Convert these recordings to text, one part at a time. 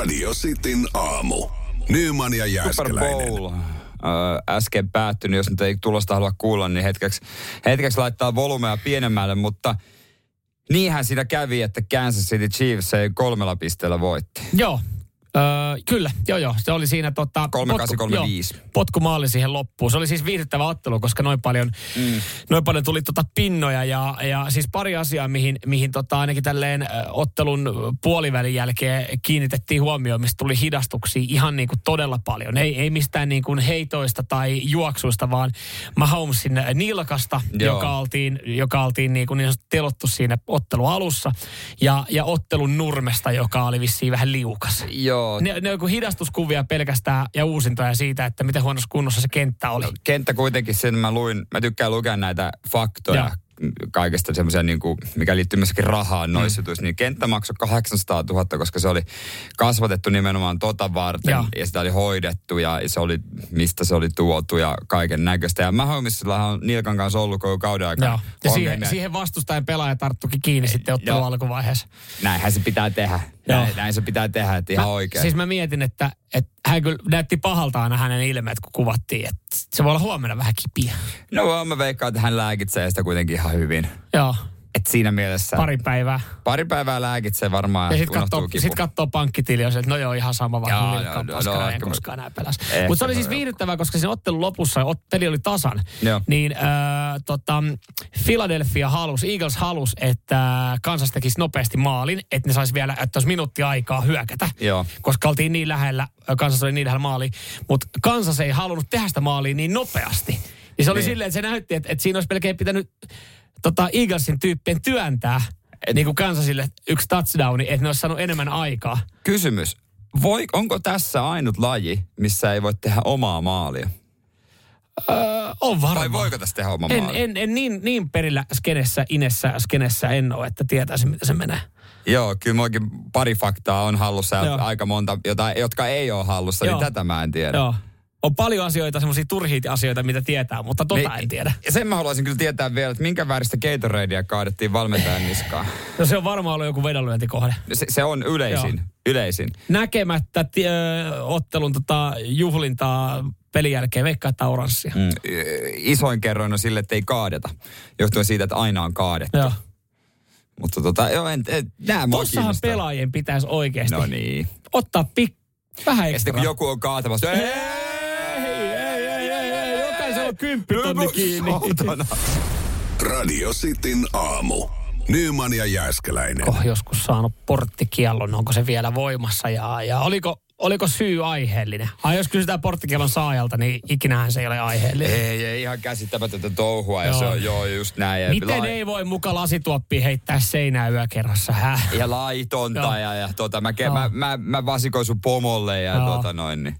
Radio Cityn aamu. Nyman ja Super Jääskeläinen. Bowl äh, äsken päättynyt. Jos nyt ei tulosta halua kuulla, niin hetkeksi, hetkeksi laittaa volumea pienemmälle, mutta niinhän siinä kävi, että Kansas City Chiefs ei kolmella pisteellä voitti. Joo. Öö, kyllä, joo joo. Se oli siinä tota, 3835. joo, potkumaali siihen loppuun. Se oli siis viihdyttävä ottelu, koska noin paljon, mm. noin paljon tuli tota pinnoja. Ja, ja siis pari asiaa, mihin, mihin tota ainakin tälleen ottelun puolivälin jälkeen kiinnitettiin huomioon, mistä tuli hidastuksia ihan niin kuin todella paljon. Ei, ei mistään niin kuin heitoista tai juoksuista, vaan Mahomesin nilkasta, Joo. joka oltiin, joka oltiin niin kuin niin telottu siinä ottelun alussa. Ja, ja ottelun nurmesta, joka oli vissiin vähän liukas. Joo, Ne, ne on kuin hidastuskuvia pelkästään ja uusintoja siitä, että miten huonossa kunnossa se kenttä oli. kenttä kuitenkin sen mä luin, mä tykkään lukea näitä faktoja Joo. kaikesta semmoisia, niin kuin, mikä liittyy myöskin rahaan noissa mm. niin kenttä maksoi 800 000, koska se oli kasvatettu nimenomaan tota varten Joo. ja sitä oli hoidettu ja se oli, mistä se oli tuotu ja kaiken näköistä. Ja Mahomisilla on Nilkan kanssa ollut koko kauden aikana Joo. Ja siihen, siihen vastustajan pelaaja tarttukin kiinni sitten ottelun Joo. alkuvaiheessa. Näinhän se pitää tehdä. Näin, näin se pitää tehdä, että ihan Mä- oikein. Siis mä mietin, että, että hän kyllä näytti pahalta aina hänen ilmeet, kun kuvattiin. Että se voi olla huomenna vähän kipiä. No mä veikkaan, että hän lääkitsee sitä kuitenkin ihan hyvin. Joo, Et siinä mielessä pari päivää. pari päivää lääkitsee varmaan Ja ja sitten katsoo, sit katsoo pankkitili ja että no joo, ihan sama Joo, vaan joo, on no, no, en koskaan enää pelas. Mutta se oli siis joo. viihdyttävää, koska sen ottelun lopussa ot, peli oli tasan. Joo. Niin äh, tota, Philadelphia halusi, Eagles halusi, että Kansas tekisi nopeasti maalin, että ne saisi vielä, että olisi minuutti aikaa hyökätä. Joo. Koska oltiin niin lähellä, Kansas oli niin lähellä maaliin. Mutta Kansas ei halunnut tehdä sitä maalia niin nopeasti. Niin se oli Niin. silleen, että se näytti, että, että siinä olisi melkein pitänyt tota Eaglesin tyyppien työntää Et- niin kuin Kansasille yksi touchdowni, että ne olisi saanut enemmän aikaa. Kysymys. Voi, onko tässä ainut laji, missä ei voi tehdä omaa maalia? Öö, on varmaan. Vai voiko tässä tehdä omaa En, maalia? en, en niin, niin perillä skenessä, inessä, skenessä en ole, että tietäisi, miten se menee. Joo, kyllä mullakin pari faktaa on hallussa ja Joo. aika monta, jota, jotka ei ole hallussa, Joo. niin tätä mä en tiedä. Joo. On paljon asioita, semmoisia turhiita asioita, mitä tietää, mutta tota Niin, en tiedä. Ja sen mä haluaisin kyllä tietää vielä, että minkä väristä Gatoradea kaadettiin valmentajan niskaan. No se on varmaan ollut joku vedonlyöntikohde. Se, se on yleisin. Joo. Yleisin. Näkemättä tie, ottelun tota, juhlintaa pelin jälkeen, veikkaa, että oranssia. Mm. y- Isoin kerroin on sille, että ei kaadeta. Johtuen siitä, että aina on kaadettu. Joo. Mutta tota, joo, en, en, nää Tossahan pelaajien pitäisi oikeasti No niin. ottaa pik, vähän Ja sitten ekstra. kun joku on kaatamassa, Ei, ei, ei, ei, ei, jokaisella on kymppitonni kiinni. Saatana. Radio Cityn aamu. Nyman ja Jääskeläinen. Onko joskus saanut porttikiellon, onko se vielä voimassa ja, ja oliko, oliko syy aiheellinen? Ai jos kysytään porttikiellon saajalta, niin ikinähän se ei ole aiheellinen. Ei, ei ihan käsittämätöntä touhua. Ja Joo. se on, joo, just näin. Ja Miten lai- ei voi muka lasituoppia heittää seinää yökerrassa, häh? Ja laitonta Joo. ja, ja tota, mä, ke- Joo. mä, mä, mä vasikoin sun pomolle ja Joo. tota noin. Niin.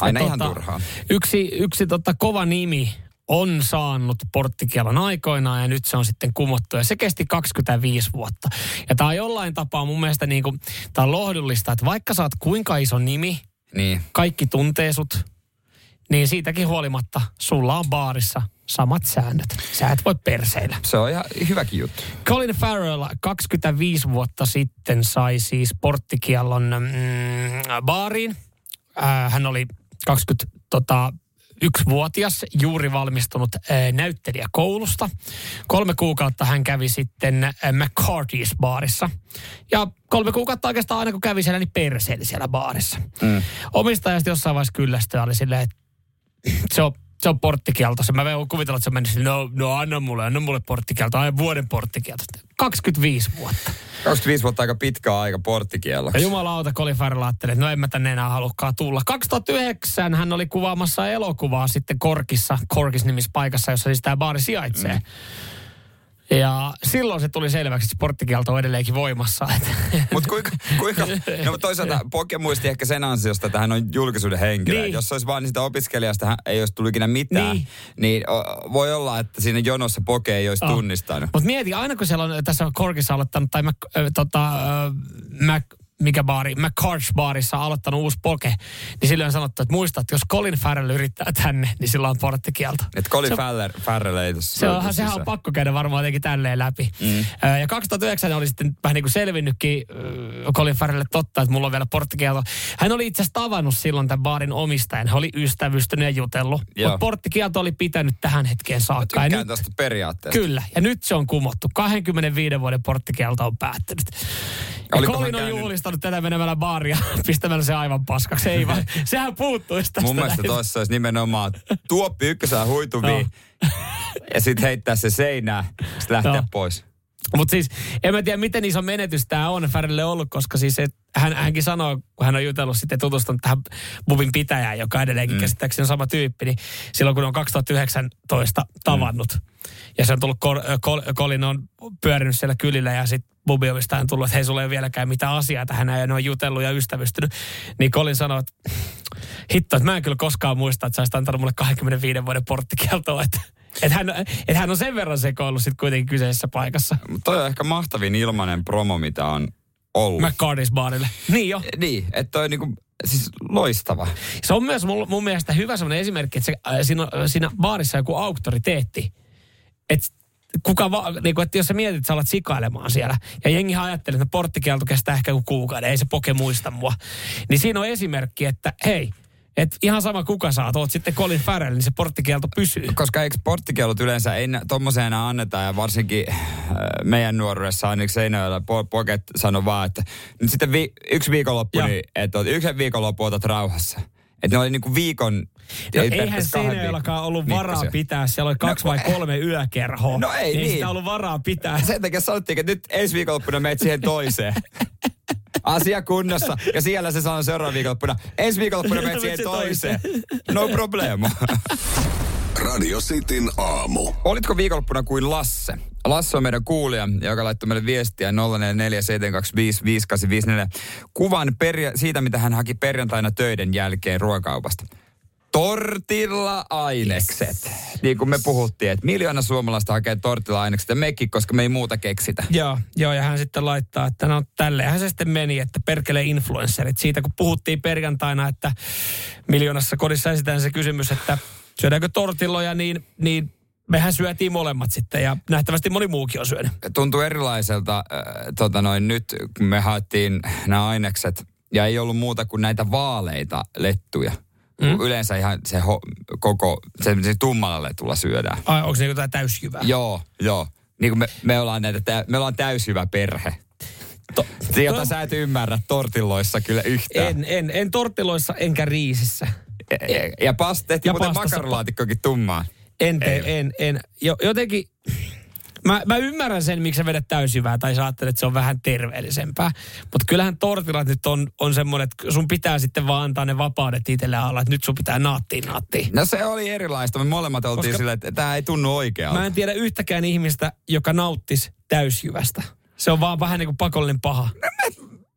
Aina Ja ihan tota, turhaa. Yksi, yksi tota kova nimi on saanut porttikielon aikoinaan ja nyt se on sitten kumottu ja se kesti 25 vuotta. Ja tämä on jollain tapaa mun mielestä niin kuin, tää on lohdullista, että vaikka sä oot kuinka iso nimi, Niin. kaikki tuntee sut, niin siitäkin huolimatta sulla on baarissa samat säännöt. Sä et voi perseillä. Se on ihan hyväkin juttu. Colin Farrell 25 vuotta sitten sai siis porttikiellon mm, baariin. Äh, hän oli 20 tota, yksivuotias, juuri valmistunut äh, näyttelijäkoulusta. Kolme kuukautta hän kävi sitten äh, McCarthy's baarissa. Ja kolme kuukautta oikeastaan aina kun kävi siellä, niin perseili siellä baarissa. Mm. Omistajasta jossain vaiheessa kyllästyä oli silleen, että se on, se on porttikielto. Se mä voin kuvitella, että se meni silleen, no, no anna mulle, anna mulle porttikielto. Ai vuoden porttikielto. 25 vuotta. 25 vuotta aika pitkä aika porttikielloksi. Ja jumalauta, Colin Farrell ajatteli, että no en mä tänne enää halukkaan tulla. 2009 hän oli kuvaamassa elokuvaa sitten Korkissa, Korkis nimis paikassa, jossa siis tämä baari sijaitsee. Mm. Ja silloin se tuli selväksi, että sporttikielto on edelleenkin voimassa. Mutta kuinka, kuinka, no toisaalta Poke muisti ehkä sen ansiosta, että hän on julkisuuden henkilö. Niin. Jos olisi vaan sitä opiskelijasta, hän ei olisi tullut ikinä mitään, Niin. niin, voi olla, että siinä jonossa Poke ei olisi Oh. tunnistanut. Mutta mieti, aina kun siellä on tässä on Korkissa aloittanut, tai Mac, äh, tota, äh, Mac, mikä baari, McCart's baarissa on aloittanut uusi poke, niin silloin on sanottu, että muista, että jos Colin Farrell yrittää tänne, niin sillä on porttikielto. Että Colin Se- Farrell, Farrell ei tossa Se löydy sehän on pakko käydä varmaan jotenkin tälleen läpi. Mm. Ja 2009 oli sitten vähän niin kuin selvinnytkin Colin Farrelle totta, että mulla on vielä porttikielto. Hän oli itse asiassa tavannut silloin tämän baarin omistajan. Hän oli ystävystynyt ja jutellut. Mutta porttikielto oli pitänyt tähän hetkeen saakka. Ja Tykkään nyt, tästä periaatteesta. kyllä, ja nyt se on kumottu. 25 vuoden porttikielto on päättynyt. Ja Colin on käynyt- juhlistanut tätä menemällä baaria, pistämällä se aivan paskaksi. Ei vaan, sehän puuttuisi tästä. Mun mielestä näin. tossa olisi nimenomaan tuoppi ykkösään huituviin ja sitten heittää se seinään, sitten lähteä Joo. pois. Mutta siis en mä tiedä, miten iso menetys tämä on Färille ollut, koska siis et, hän, hänkin sanoo, kun hän on jutellut sitten tutustunut tähän bubin pitäjään, joka edelleenkin mm. käsittääkseni on sama tyyppi, niin silloin kun on 2019 tavannut, mm. ja se on tullut, Col, Col, Colin on pyörinyt siellä kylillä ja sitten bubi on tullut, että hei, sulla ei ole vieläkään mitään asiaa tähän, ja ne on jutellut ja ystävystynyt, niin Colin sanoi, että hitto, että mä en kyllä koskaan muista, että sä olisit antanut mulle 25 vuoden porttikieltoa, että että hän, että hän on sen verran sekoillut sitten kuitenkin kyseisessä paikassa. Mutta toi on ehkä mahtavin ilmainen promo, mitä on ollut. McCarthy's baarille. Niin jo. Niin, että toi on niinku, siis loistava. Se on myös mun, mun mielestä hyvä semmoinen esimerkki, että se, äh, siinä, siinä baarissa joku auktoriteetti. Että kuka va, niin kuin, että jos sä mietit, että sä alat sikailemaan siellä, ja jengihän ajattelee, että porttikielto kestää ehkä kuukauden, ei se poke muista mua. Niin siinä on esimerkki, että hei, että ihan sama kuka sä oot, sitten Colin Farrell, niin se porttikielto pysyy. Koska eikö sporttikellot yleensä ei tommoseen enää anneta ja varsinkin äh, meidän nuoruudessa ainakin Seinäjoella po- Poket sanoi vaan, että nyt sitten vi- yksi viikonloppu, Joo. niin, että yhden viikonloppu otat rauhassa. Että ne oli niinku viikon... No ei eihän Seinäjoellakaan ollut varaa viikkoisia. pitää, siellä oli kaksi No, vai kolme yökerhoa. No ei Ei niin. sitä ollut varaa pitää. Sen takia sanottiin, että nyt ensi viikonloppuna meet siihen toiseen. Asia kunnossa. Ja siellä se sanoi seuraavan viikonloppuna. Ensi viikonloppuna meet siihen toiseen. No problemo. Radio Cityn aamu. Olitko viikonloppuna kuin Lasse? Lasse on meidän kuulija, joka laittoi meille viestiä 0447255854. Kuvan perja- siitä, mitä hän haki perjantaina töiden jälkeen ruokakaupasta. Tortilla-ainekset. Niin kuin me puhuttiin, että miljoona suomalaista hakee tortilla-ainekset ja mekin, koska me ei muuta keksitä. Joo, joo, ja hän sitten laittaa, että no tälleenhän se sitten meni, että perkele influencerit. Siitä kun puhuttiin perjantaina, että miljoonassa kodissa esitään se kysymys, että syödäänkö tortilloja, niin, niin mehän syötiin molemmat sitten ja nähtävästi moni muukin on syönyt. tuntuu erilaiselta äh, tota noin, nyt, kun me haettiin nämä ainekset ja ei ollut muuta kuin näitä vaaleita lettuja. Mm. Yleensä ihan se ho, koko, se, se tummalla letulla syödään. Ai, onko se jotain täysjyvää? Joo, joo. Niin kuin me, me, ollaan näitä, tä- me ollaan täyshyvä perhe. To, Se, jota to- sä et ymmärrä tortilloissa kyllä yhtään. en, en, en tortilloissa enkä riisissä. Ja, ja pas, tehtiin Ja muuten makaronilaatikkokin tummaan. En en, en. Jo, jotenkin, mä, mä ymmärrän sen, miksi sä vedät täysjyvää tai sä ajattelet, että se on vähän terveellisempää. Mutta kyllähän tortillat nyt on, on semmoinen, että sun pitää sitten vaan antaa ne vapaudet itselle alla, että nyt sun pitää naattia naattia. No se oli erilaista. Me molemmat oltiin Koska- silleen, että tämä ei tunnu oikealta. Mä en tiedä yhtäkään ihmistä, joka nauttisi täysjyvästä. Se on vaan vähän niin kuin pakollinen paha.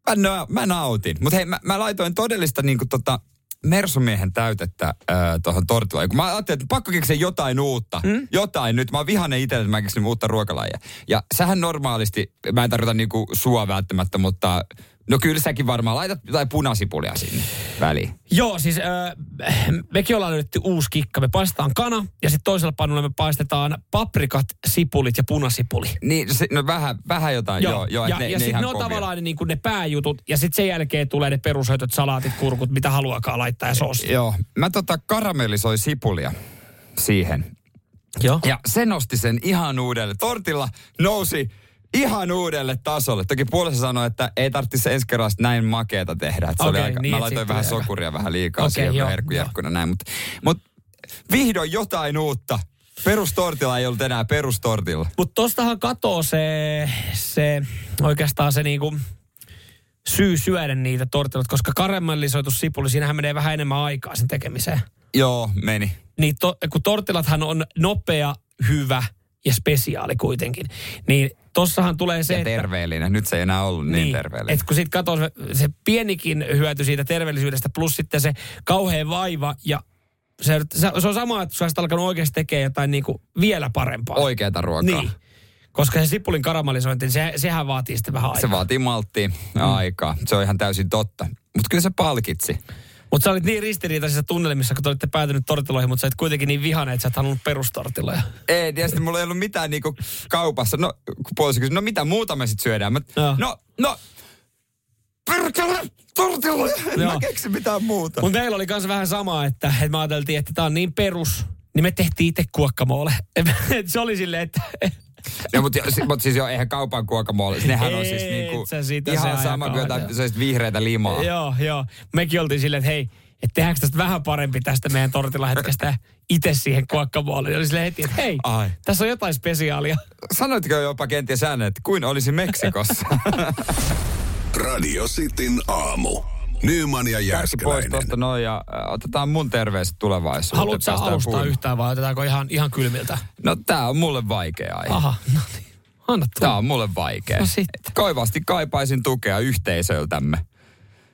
Mä, na, mä nautin. Mutta hei, mä, mä laitoin todellista niinku tota Mersumiehen täytettä äh, tuohon tortillaan. Kun mä ajattelin, että pakko keksiä jotain uutta. Mm? Jotain nyt. Mä oon vihainen itselle, että mä keksin uutta ruokalajia. Ja sähän normaalisti, mä en tarkoita niinku sua välttämättä, mutta no kyllä säkin varmaan laitat jotain punasipulia sinne väliin. Joo, siis äh, mekin ollaan löydetty uusi kikka. Me paistetaan kana ja sitten toisella pannulla me paistetaan paprikat, sipulit ja punasipuli. Niin, se, no vähän, vähän jotain, joo, joo, joo ja, ne, ja ne sitten ne on kovia. tavallaan ne, niin kuin ne pääjutut, ja sitten sen jälkeen tulee ne perushöitöt, salaatit, kurkut, mitä haluakaan laittaa ja soosi. Joo, mä tota karamellisoin sipulia siihen. Joo. Ja se nosti sen ihan uudelle. Tortilla nousi ihan uudelle tasolle. Toki puolessa sanoi, että ei tarvitsisi ensi kerralla näin makeeta tehdä. Että se oli Okei, aika, niin, mä laitoin vähän sokuria vähän liikaa Okei, siihen herkkujerkkuna näin. Mutta mut vihdoin jotain uutta. Perustortilla ei ollut enää perustortilla. Mutta tostahan katoo se, se oikeastaan se niinku syy syödä niitä tortilloita, koska karamellisoitu sipuli, siinähän menee vähän enemmän aikaa sen tekemiseen. Joo, meni. Niin to, kun tortillathan on nopea, hyvä ja spesiaali kuitenkin, niin tossahan tulee se, Ja että... terveellinen. Nyt se ei enää ollut niin, niin terveellinen. Et kun sit katsoo se, se pienikin hyöty siitä terveellisyydestä, plus sitten se kauhea vaiva ja se, se, on sama, että sä olisit alkanut oikeasti tekemään jotain niinku vielä parempaa. Oikeata ruokaa. Niin. Koska se sipulin karamellisointi, se, sehän vaatii sitten vähän aikaa. Se vaatii malttia aikaa. Se on ihan täysin totta. Mutta kyllä se palkitsi. Mutta sä olit niin ristiriitaisissa tunnelmissa, kun te olitte päätynyt tortiloihin, mutta sä et kuitenkin niin vihane, että sä et halunnut perustortiloja. Ei, tietysti mulla ei ollut mitään niinku kaupassa. No, kun puoliso kysyi, no mitä muuta me sitten syödään? Mä, Joo. no, no, perkele, tortilloja. En Joo. mä keksi mitään muuta. Mutta meillä oli myös vähän samaa, että, että me ajateltiin, että tämä on niin perus, niin me tehtiin itse kuokkamoolle. Et se oli silleen, että No, mutta, mutta siis jo, eihän kaupan kuokamolle. Nehän on siis niinku ihan se sama kuin jotain vihreitä limaa. joo, joo. Mekin oltiin silleen, että hei, että tehdäänkö tästä vähän parempi tästä meidän tortilahetkestä itse siihen kuokkamoolle. Ja oli silleen heti, että hei, Ai. tässä on jotain spesiaalia. Sanoitko jopa kenties ääneen, että kuin olisi Meksikossa? Radio Cityn aamu. Nyman ja Kärki pois Jääskeläinen. tuosta noin ja otetaan mun terveiset tulevaisuuteen. Haluatko alustaa puimaan. yhtään vai otetaanko ihan, ihan kylmiltä? No tää on mulle vaikea aihe. Aha, no niin. Anna tulla. Tää on mulle vaikea. No sitten. Koivasti kaipaisin tukea yhteisöltämme.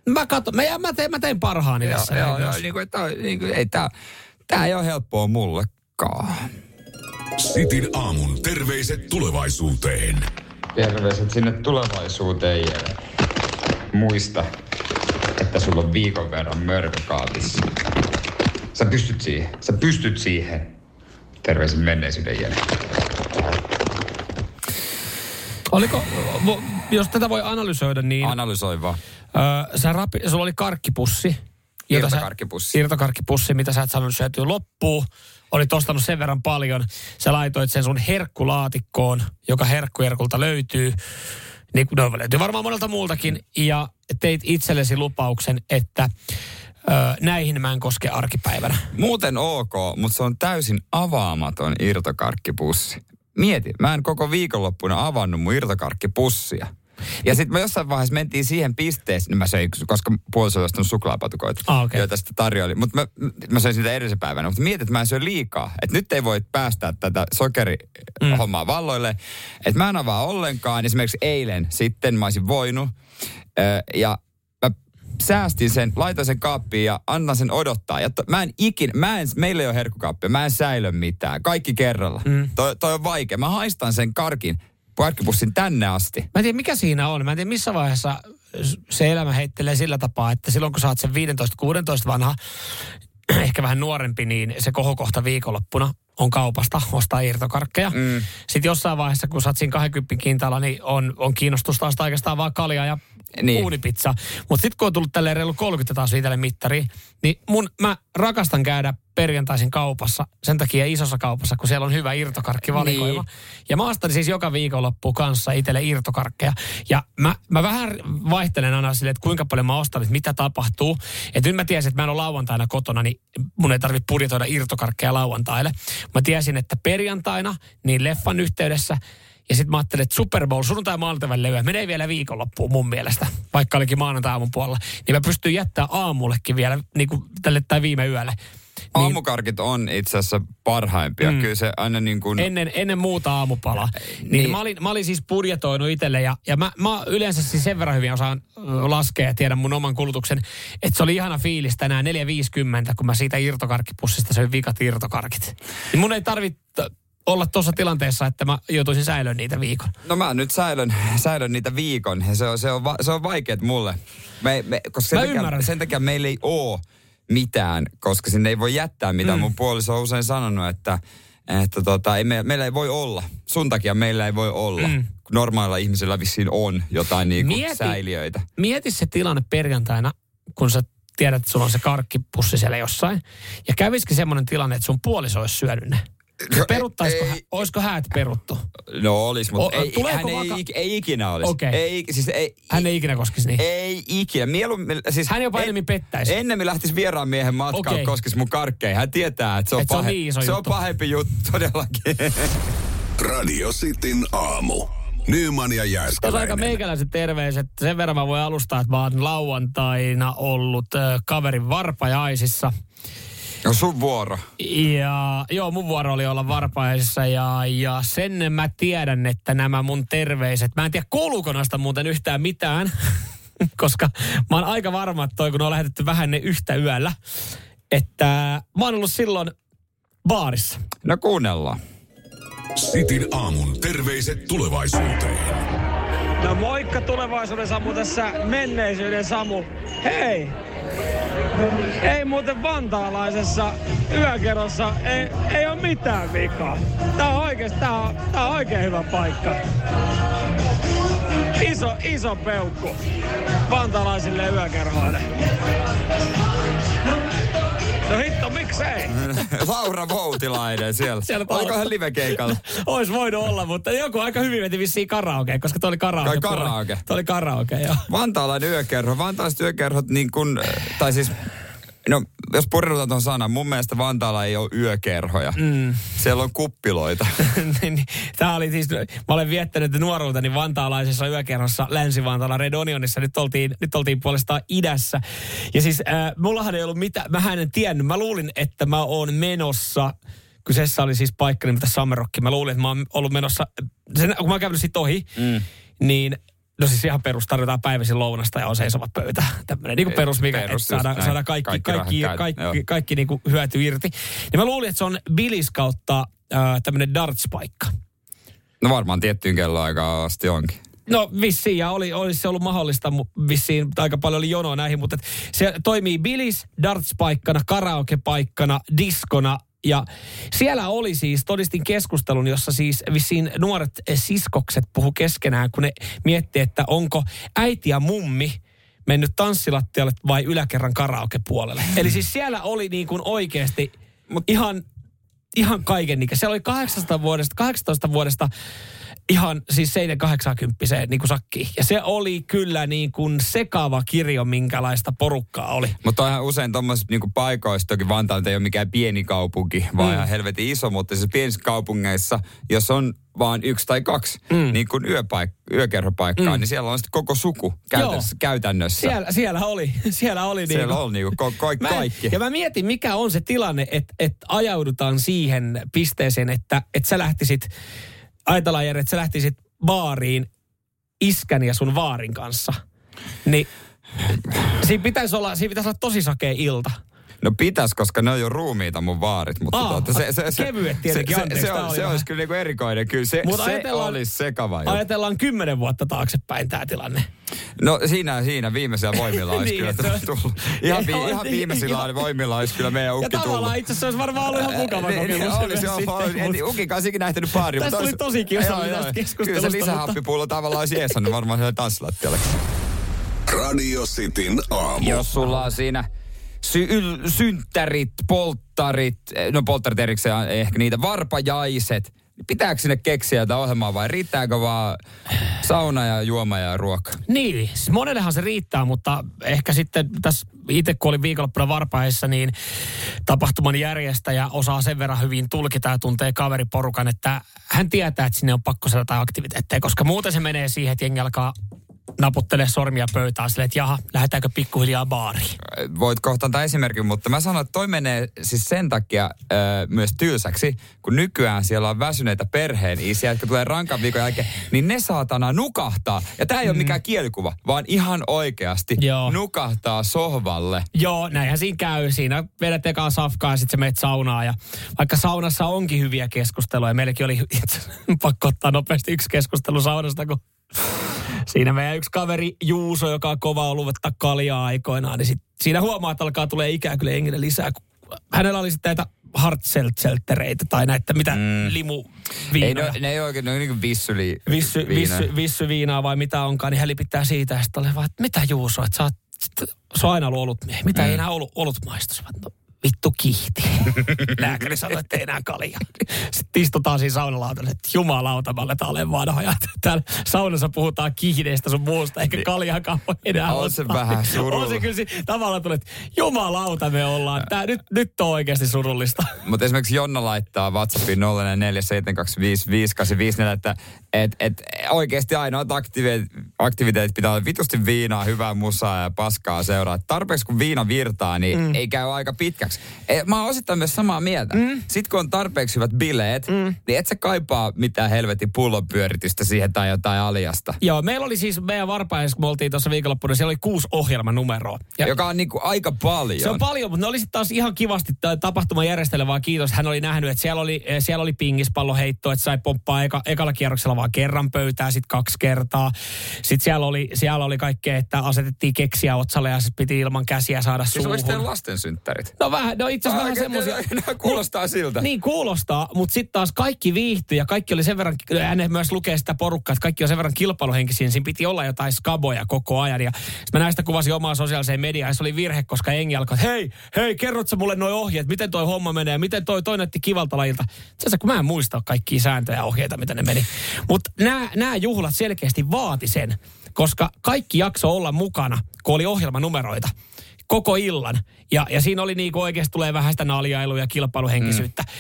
Mä katson, mä, mä, teen, mä teen parhaani tässä. joo, joo, niin kuin, että, niin kuin, ei tää, tää ei ole helppoa mullekaan. Cityn aamun terveiset tulevaisuuteen. Terveiset sinne tulevaisuuteen ja muista, että sulla on viikon verran mörkökaapissa. Sä pystyt siihen. Sä pystyt siihen. Terveisin menneisyyden jälkeen. Oliko, jos tätä voi analysoida, niin Analysoi vaan. öö, sä rapi, sulla oli karkkipussi. jota sä- Irtokarkkipussi. Irtokarkkipussi, mitä sä et sanonut syötyä loppuun. Olit ostanut sen verran paljon. Sä laitoit sen sun herkkulaatikkoon, joka herkkujerkulta löytyy. Niin no, löytyy varmaan monelta muultakin. Ja teit itsellesi lupauksen, että öö, näihin mä en koske arkipäivänä. Muuten ok, mutta se on täysin avaamaton irtokarkkipussi. Mieti, mä en koko viikonloppuna avannut mun irtokarkkipussia. Ja sitten me jossain vaiheessa mentiin siihen pisteeseen, niin mä söin, koska puoliso oli ostanut suklaapatukoita, Ah, okei. joita sitten tarjoili. Mutta mä, mä söin sitä edellisen päivänä. Mutta mietin, että mä en syö liikaa. Että nyt ei voi päästää tätä sokerihommaa valloille. Että mä en avaa ollenkaan. Esimerkiksi eilen sitten mä olisin voinut. Ö, ja säästin sen, laitoin sen kaappiin ja annan sen odottaa. Ja to, mä en ikin, mä en, meillä ei ole herkkukaappia, mä en säilö mitään. Kaikki kerralla. Mm. Toi, toi on vaikea. Mä haistan sen karkin, karkkipussin tänne asti. Mä en tiedä, mikä siinä on. Mä en tiedä, missä vaiheessa se elämä heittelee sillä tapaa, että silloin kun sä oot sen 15-16 vanha, ehkä vähän nuorempi, niin se kohokohta viikonloppuna on kaupasta ostaa irtokarkkeja. Mm. Sitten jossain vaiheessa, kun sä oot siinä 20 kintaalla, niin on, on kiinnostus taas oikeastaan vaan kalja ja Niin. uunipizza. Mutta sitten kun on tullut tälleen reilu 30 taas viitelle mittariin, niin mun, mä rakastan käydä perjantaisin kaupassa, sen takia isossa kaupassa, kun siellä on hyvä irtokarkkivalikoima. Niin. Ja mä ostan siis joka viikonloppu kanssa itselle irtokarkkeja. Ja mä, mä vähän vaihtelen aina silleen, että kuinka paljon mä ostan, että mitä tapahtuu. Että nyt mä tiesin, että mä en ole lauantaina kotona, niin mun ei tarvitse budjetoida irtokarkkeja lauantaille. Mä tiesin, että perjantaina, niin leffan yhteydessä, ja sitten mä ajattelin, että Super Bowl sunnuntai maanantai levy menee vielä viikonloppuun mun mielestä, vaikka olikin maanantai aamun puolella. Niin mä pystyn jättää aamullekin vielä niin kuin tälle tai viime yölle. Niin Aamukarkit on itse asiassa parhaimpia. Mm. Kyllä se aina niin kuin... ennen, ennen muuta aamupalaa. Niin, Niin. Mä, olin, mä olin siis budjetoinut itselle ja, ja mä, mä yleensä siis sen verran hyvin osaan laskea ja tiedän mun oman kulutuksen, että se oli ihana fiilis tänään 4.50, kun mä siitä irtokarkkipussista söin vikat irtokarkit. Niin mun ei tarvitse olla tuossa tilanteessa, että mä joutuisin säilöön niitä viikon. No mä nyt säilön, säilön niitä viikon ja se on, se on, va, se on vaikeet mulle. Me, me, koska sen Mä takia, ymmärrän. sen takia meillä ei oo mitään, koska sinne ei voi jättää mitään. Mm. Mun puoliso on usein sanonut, että, että tota, ei me, meillä ei voi olla. Sun takia meillä ei voi olla. Mm. Normaalilla ihmisillä vissiin on jotain niinku Mieti- säiliöitä. Mieti se tilanne perjantaina, kun sä tiedät, että sulla on se karkkipussi siellä jossain. Ja kävisikö semmoinen tilanne, että sun puoliso olisi syönyt ne? No, Peruttaisiko, ei- olisiko häät peruttu? No olis, mutta O- ei, hän ei, vaka- ik- ei ikinä olisi. Okei. Ei, siis ei, Hän ei ikinä koskisi niin. Ei ikinä. Mieluummin, siis Hän jopa enemmän pettäisi. Ennemmin lähtisi vieraan miehen matkaan, Okei. koskisi mun karkkeihin. Hän tietää, että se on, Et se on pahe- niin se on juttu. pahempi juttu todellakin. Radio Cityn aamu. Nyman ja Tuossa aika Jääskeläinen. meikäläiset terveiset. Sen verran mä voin alustaa, että mä oon lauantaina ollut äh, kaverin varpajaisissa. No sun vuoro. Ja joo, mun vuoro oli olla varpajaisissa ja, ja sen mä tiedän, että nämä mun terveiset, mä en tiedä kuuluuko noista muuten yhtään mitään, koska mä oon aika varma, että toi kun on lähetetty vähän ne yhtä yöllä, että mä oon ollut silloin baarissa. No kuunnellaan. Sitin aamun terveiset tulevaisuuteen. No moikka tulevaisuuden Samu tässä menneisyyden Samu. Hei! Ei muuten vantaalaisessa yökerrossa ei, ei ole mitään vikaa. Tää on oikeesti, tää on, tää on oikein hyvä paikka. Iso, iso peukku vantaalaisille yökerhoille. Miksei? Laura Voutilainen siellä. Siellä Oliko hän live-keikalla? Ois voinut olla, mutta joku aika hyvin veti vissiin karaoke, koska toi oli karaoke. Kai karaoke. Toi oli karaoke, joo. Vantaalainen yökerho. Vantaalaiset yökerhot niin kuin, tai siis, no jos pureudutaan tuon sanan, mun mielestä Vantaalla ei ole yökerhoja. Mm. Siellä on kuppiloita. Niin, Tämä oli siis, mä olen viettänyt nuoruuteni vantaalaisessa yökerhossa Länsi-Vantaalla Red Onionissa. Nyt oltiin, nyt oltiin puolestaan idässä. Ja siis äh, mullahan ei ollut mitään, mä en tiennyt. Mä luulin, että mä oon menossa Kyseessä oli siis paikka nimeltä Summer Rock. Mä luulin, että mä oon ollut menossa, sen, kun mä oon käynyt siitä ohi, mm. niin No siis ihan perus, tarjotaan päiväisin lounasta ja on seisova pöytä. Tämmöinen niin perus, mikä Perus, saadaan näin. kaikki, Kaikki kaikki, rahat kaikki, kaikki, joo. kaikki niin kuin hyöty irti. Ja mä luulin, että se on Billis kautta äh, tämmöinen darts-paikka. No varmaan tiettyyn kelloaikaan asti onkin. No vissiin, ja oli, olisi se ollut mahdollista, vissiin aika paljon oli jonoa näihin, mutta se toimii Billis darts-paikkana, karaoke-paikkana, diskona, ja siellä oli siis, todistin keskustelun, jossa siis vissiin nuoret siskokset puhu keskenään, kun ne miettii, että onko äiti ja mummi mennyt tanssilattialle vai yläkerran karaokepuolelle. Eli siis siellä oli niin kuin oikeasti ihan, ihan kaiken ikä. Siellä oli 18 vuodesta, 18 vuodesta ihan siis 780 niin kuin sakki. Ja se oli kyllä niin kuin sekava kirjo, minkälaista porukkaa oli. Mutta ihan usein tuommoisissa niinku paikoissa, toki Vantaa ei ole mikään pieni kaupunki, vaan mm. ihan helvetin iso, mutta siis pienissä kaupungeissa, jos on vaan yksi tai kaksi mm. niin kuin yöpaik- yökerhopaikkaa, mm. niin siellä on sitten koko suku käytännössä. käytännössä. Siellä, siellä oli, siellä oli niin siellä kuin- on niinku ko- ko- Mä, kaikki. ja mä mietin, mikä on se tilanne, että, että ajaudutaan siihen pisteeseen, että, että sä lähtisit, ajatellaan Jere, että sä lähtisit baariin iskän ja sun vaarin kanssa. Niin siinä pitäisi olla, siinä pitäisi olla tosi sakea ilta. No pitäis, koska ne on jo ruumiita mun vaarit. Mutta Aa, tuota, se, se, se, kevyet tietenkin, se, anteeksi, se, on, oli se olisi kyllä niinku erikoinen. Kyllä se, Mut se ajatellaan- olisi sekava juttu. Ajatellaan kymmenen vuotta taaksepäin tämä tilanne. No siinä, siinä viimeisellä voimilla olisi Niin, kyllä että se on- tullut. Ihan, vi, ihan viimeisillä ihan- voimilla olisi kyllä meidän Ja ukki tullut. tavallaan itse asiassa se olisi varmaan ollut ihan mukava Niin, niin, kokemus. olisi, joo, sitten, olisi. En Ukin kanssa ikinä nähtänyt baari. Tästä mutta tuli olisi- tosi kiusallinen tästä Kyllä keskustelusta, se lisähappipullo tavallaan olisi jeesannut varmaan siellä tanssilattialle. Radio Cityn aamu. Jos sulla on siinä sy- yl- synttärit, polttarit, eh, no polttarit erikseen on ehkä niitä, varpajaiset, pitääkö sinne keksiä jotain ohjelmaa vai riittääkö vaan sauna ja juoma ja ruoka? Niin, siis monellehan se riittää, mutta ehkä sitten tässä itse kun olin viikonloppuna Varpaissa, niin tapahtuman järjestäjä osaa sen verran hyvin tulkita ja tuntee kaveriporukan, että hän tietää, että sinne on pakko saada jotain aktiviteetteja, koska muuten se menee siihen, että jengi alkaa naputtelee sormia pöytään silleen, että jaha, lähdetäänkö pikkuhiljaa baariin. voit kohta antaa esimerkin, mutta mä sanon, että toi menee siis sen takia ö, myös tylsäksi, kun nykyään siellä on väsyneitä perheen isiä, jotka tulee rankan viikon jälkeen, niin ne saatana nukahtaa. Ja tää ei ole mikään kielikuva, vaan ihan oikeasti Joo. nukahtaa sohvalle. Joo, näinhän siinä käy. Siinä vedät ekaa safkaa ja sitten sä meet saunaan. Ja vaikka saunassa onkin hyviä keskusteluja, meilläkin oli pakko ottaa nopeasti yksi keskustelu saunasta, kun siinä meidän yksi kaveri Juuso, joka on kova ollut vettä kaljaa aikoinaan, niin sit siinä huomaa, että alkaa tulee ikää kyllä jengille lisää. kun Hänellä oli sitten näitä hartselttereitä tai näitä mitä mm. limu Ei, no, ne ei oikein, ne on niin vissyli. vissy, vissy, vissyviinaa vai mitä onkaan, niin hän lipittää siitä. Ja sitten oli vaan, että mitä Juuso, että sä oot, se on aina ollut olutmiehi. Mitä mm. ei enää ollut, olut maistu? No, vittu kihti. Lääkäri sanoi, että ei enää kalja. Sitten istutaan siinä saunalautalle, että jumalauta, aletaan olemaan vanhoja. Täällä saunassa puhutaan kihdeistä sun muusta, eikä kaljakaan voi enää Niin. On se ottaa. vähän surulla. On se kyllä si- tavallaan tulee, että jumalauta me ollaan. Tää, nyt, nyt on oikeasti surullista. Mutta esimerkiksi Jonna laittaa WhatsAppiin 047255854, että et, et oikeasti ainoat aktiviteetit pitää olla vitusti viinaa, hyvää musaa ja paskaa seuraa. Tarpeeksi kun viina virtaa, niin mm. ei käy aika pitkäksi hyväksi. E, mä oon osittain myös samaa mieltä. Mm. Sitten kun on tarpeeksi hyvät bileet, mm. niin et sä kaipaa mitään helvetin pullonpyöritystä siihen tai jotain aliasta. Joo, meillä oli siis meidän varpaissa, kun me oltiin tuossa viikonloppuna, siellä oli kuusi ohjelmanumeroa. Ja Joka on niinku aika paljon. Se on paljon, mutta ne oli sitten taas ihan kivasti t- tapahtuma järjestelevää. Kiitos. Hän oli nähnyt, että siellä oli, eh, siellä oli pingispalloheitto, että sai pomppaa eka, ekalla kierroksella vaan kerran pöytää, sitten kaksi kertaa. Sitten siellä oli, siellä oli kaikkea, että asetettiin keksiä otsalle ja sitten piti ilman käsiä saada Siis olisi suuhun. lasten synttärit. No vähän, no itse asiassa vähän semmoisia. No, kuulostaa siltä. Niin kuulostaa, mutta sitten taas kaikki viihtyi ja kaikki oli sen verran, hän myös lukee sitä porukkaa, että kaikki on sen verran kilpailuhenkisiä, niin siinä piti olla jotain skaboja koko ajan. Ja mä näistä kuvasin omaa sosiaaliseen mediaan ja se oli virhe, koska Engi alkoi, että hei, hei, kerrot sä mulle noi ohjeet, miten toi homma menee, miten toi, toi näytti kivalta lajilta. Itse asiassa kun mä en muista kaikkia sääntöjä ja ohjeita, mitä ne meni. Mutta nämä juhlat selkeästi vaati sen, koska kaikki jakso olla mukana, kun oli ohjelmanumeroita koko illan. Ja, ja siinä oli niinku oikeasti tulee vähän sitä naljailua ja kilpailuhenkisyyttä. Mm.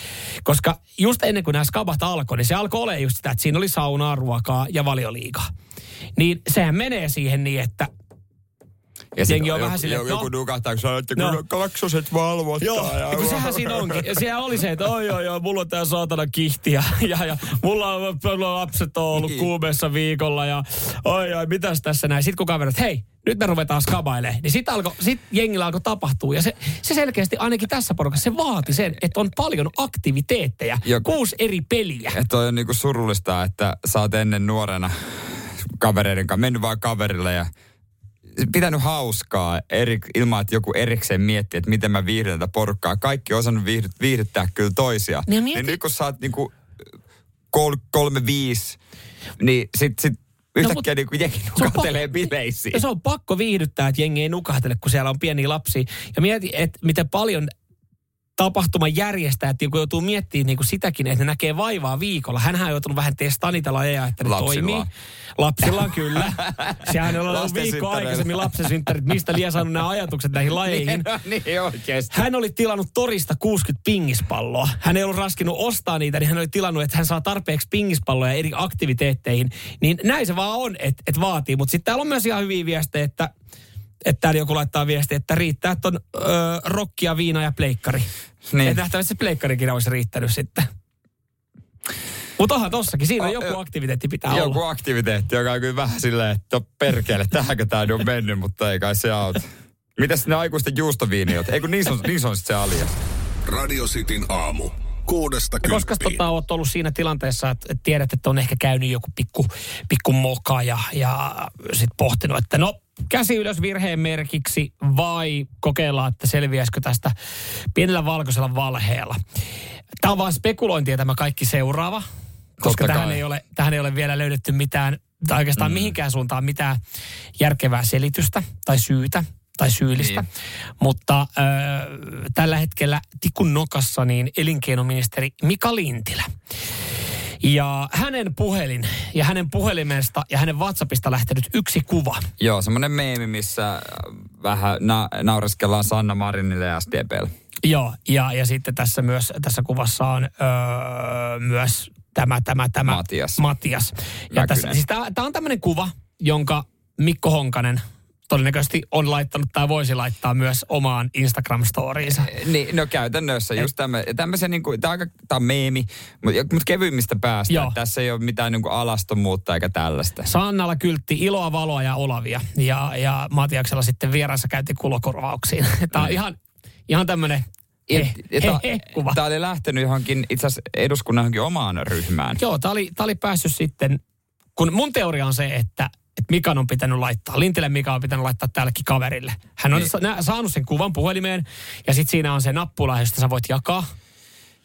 Koska just ennen kuin nämä skabat alkoi, niin se alkoi olemaan just sitä, että siinä oli saunaa, ruokaa ja valioliigaa. Niin sehän menee siihen niin, että Ja Jengi on joku, vähän silleen, joku, että joku no. nukahtaa, kun sanoo, että No. kaksoset valvottaa. Joo, ja, kun sehän siinä onkin. Ja siellä oli se, että oi oi oi, mulla on tää saatana kihti ja, ja, ja mulla on mulla on lapset on ollut Niin. kuumeessa viikolla ja oi oi, mitäs tässä näin. Sitten kun kaverit, hei, nyt me ruvetaan skabailemaan. Niin sit, alko, sit jengillä alkoi tapahtua. Ja se, se selkeästi ainakin tässä porukassa, se vaati sen, että on paljon aktiviteetteja. Ja- Kuusi eri peliä. Että toi on niinku surullista, että sä oot ennen nuorena kavereiden kanssa mennyt vaan kaverille ja pitänyt hauskaa eri, ilman, että joku erikseen miettii, että miten mä viihdyn tätä porukkaa. Kaikki on osannut viihdyt, viihdyttää kyllä toisia. Niin ja Niin, nyt kun sä oot niinku kol, kolme, viisi, niin sit, sit yhtäkkiä mut- niinku jengi pakko- bileisiin. Se on pakko viihdyttää, että jengi ei nukahtele, kun siellä on pieniä lapsia. Ja mieti, että miten paljon tapahtuman järjestäjät joku joutuu miettimään niin kuin sitäkin, että ne näkee vaivaa viikolla. Hänhän on joutunut vähän testaamaan niitä lajeja, että ne Lapsilla toimii. Lapsilla on kyllä. Sehän on ollut viikko aikaisemmin lapsen synttärit. Mistä liian saanut nämä ajatukset näihin lajeihin? niin, no, niin oikeesti. Hän oli tilannut torista 60 pingispalloa. Hän ei ollut raskinut ostaa niitä, niin hän oli tilannut, että hän saa tarpeeksi pingispalloja eri aktiviteetteihin. Niin näin se vaan on, että et vaatii. Mutta sitten täällä on myös ihan hyviä viestejä, että että täällä joku laittaa viestiä, että riittää, että on öö, rokkia, viina ja pleikkari. Niin. Että nähtävästi se pleikkarikin olisi riittänyt sitten. Mutta onhan tossakin, siinä on joku jo- aktiviteetti pitää Joku olla. aktiviteetti, joka on kyllä vähän silleen, että "No perkele, tähänkö tää nyt on mennyt, mutta ei kai se auta. Mitäs ne aikuisten juustoviiniot? Ei kun niissä on, niissä on sit se alia. Radio Cityn aamu. Kuudesta Ja koska tota, olet ollut siinä tilanteessa, että, että tiedät, että on ehkä käynyt joku pikku, pikku moka ja, ja sitten pohtinut, että no käsi ylös virheen merkiksi vai kokeillaan, että selviäisikö tästä pienellä valkoisella valheella. Tämä on vaan spekulointia tämä kaikki seuraava, koska tähän ei, ole, tähän ei ole vielä löydetty mitään, tai oikeastaan mm. mihinkään suuntaan mitään järkevää selitystä tai syytä tai syyllistä. Niin. Mutta ö, tällä hetkellä tikun nokassa niin elinkeinoministeri Mika Lintilä. Ja hänen puhelin ja hänen puhelimesta ja hänen WhatsAppista lähtenyt yksi kuva. Joo, semmoinen meemi, missä äh, vähän na- naureskellaan Sanna Marinille ja SDPlle. Joo, ja, ja sitten tässä myös tässä kuvassa on öö, myös tämä, tämä, tämä Matias. Matias. Ja Mäkynen. tässä, siis tämä on tämmöinen kuva, jonka Mikko Honkanen todennäköisesti on laittanut tai voisi laittaa myös omaan Instagram-storiinsa. Niin, no käytännössä just tämmö, tämmöisen, niin kuin, tämä on, meemi, mutta mut kevyimmistä päästä. Joo. Tässä ei ole mitään niin kuin alastomuutta eikä tällaista. Sannalla kyltti iloa, valoa ja olavia. Ja, ja Matiaksella sitten vieraassa käytti kulokorvauksiin. Tämä on ihan, ihan tämmöinen eh, eh, eh. Tämä oli lähtenyt johonkin, itse asiassa eduskunnan johonkin omaan ryhmään. Joo, tämä oli, tää oli päässyt sitten, kun mun teoria on se, että, että Mikan on pitänyt laittaa, Lintilä Mika on pitänyt laittaa tällekin kaverille. Hän on Niin. saanut sen kuvan puhelimeen ja sitten siinä on se nappula, josta sä voit jakaa.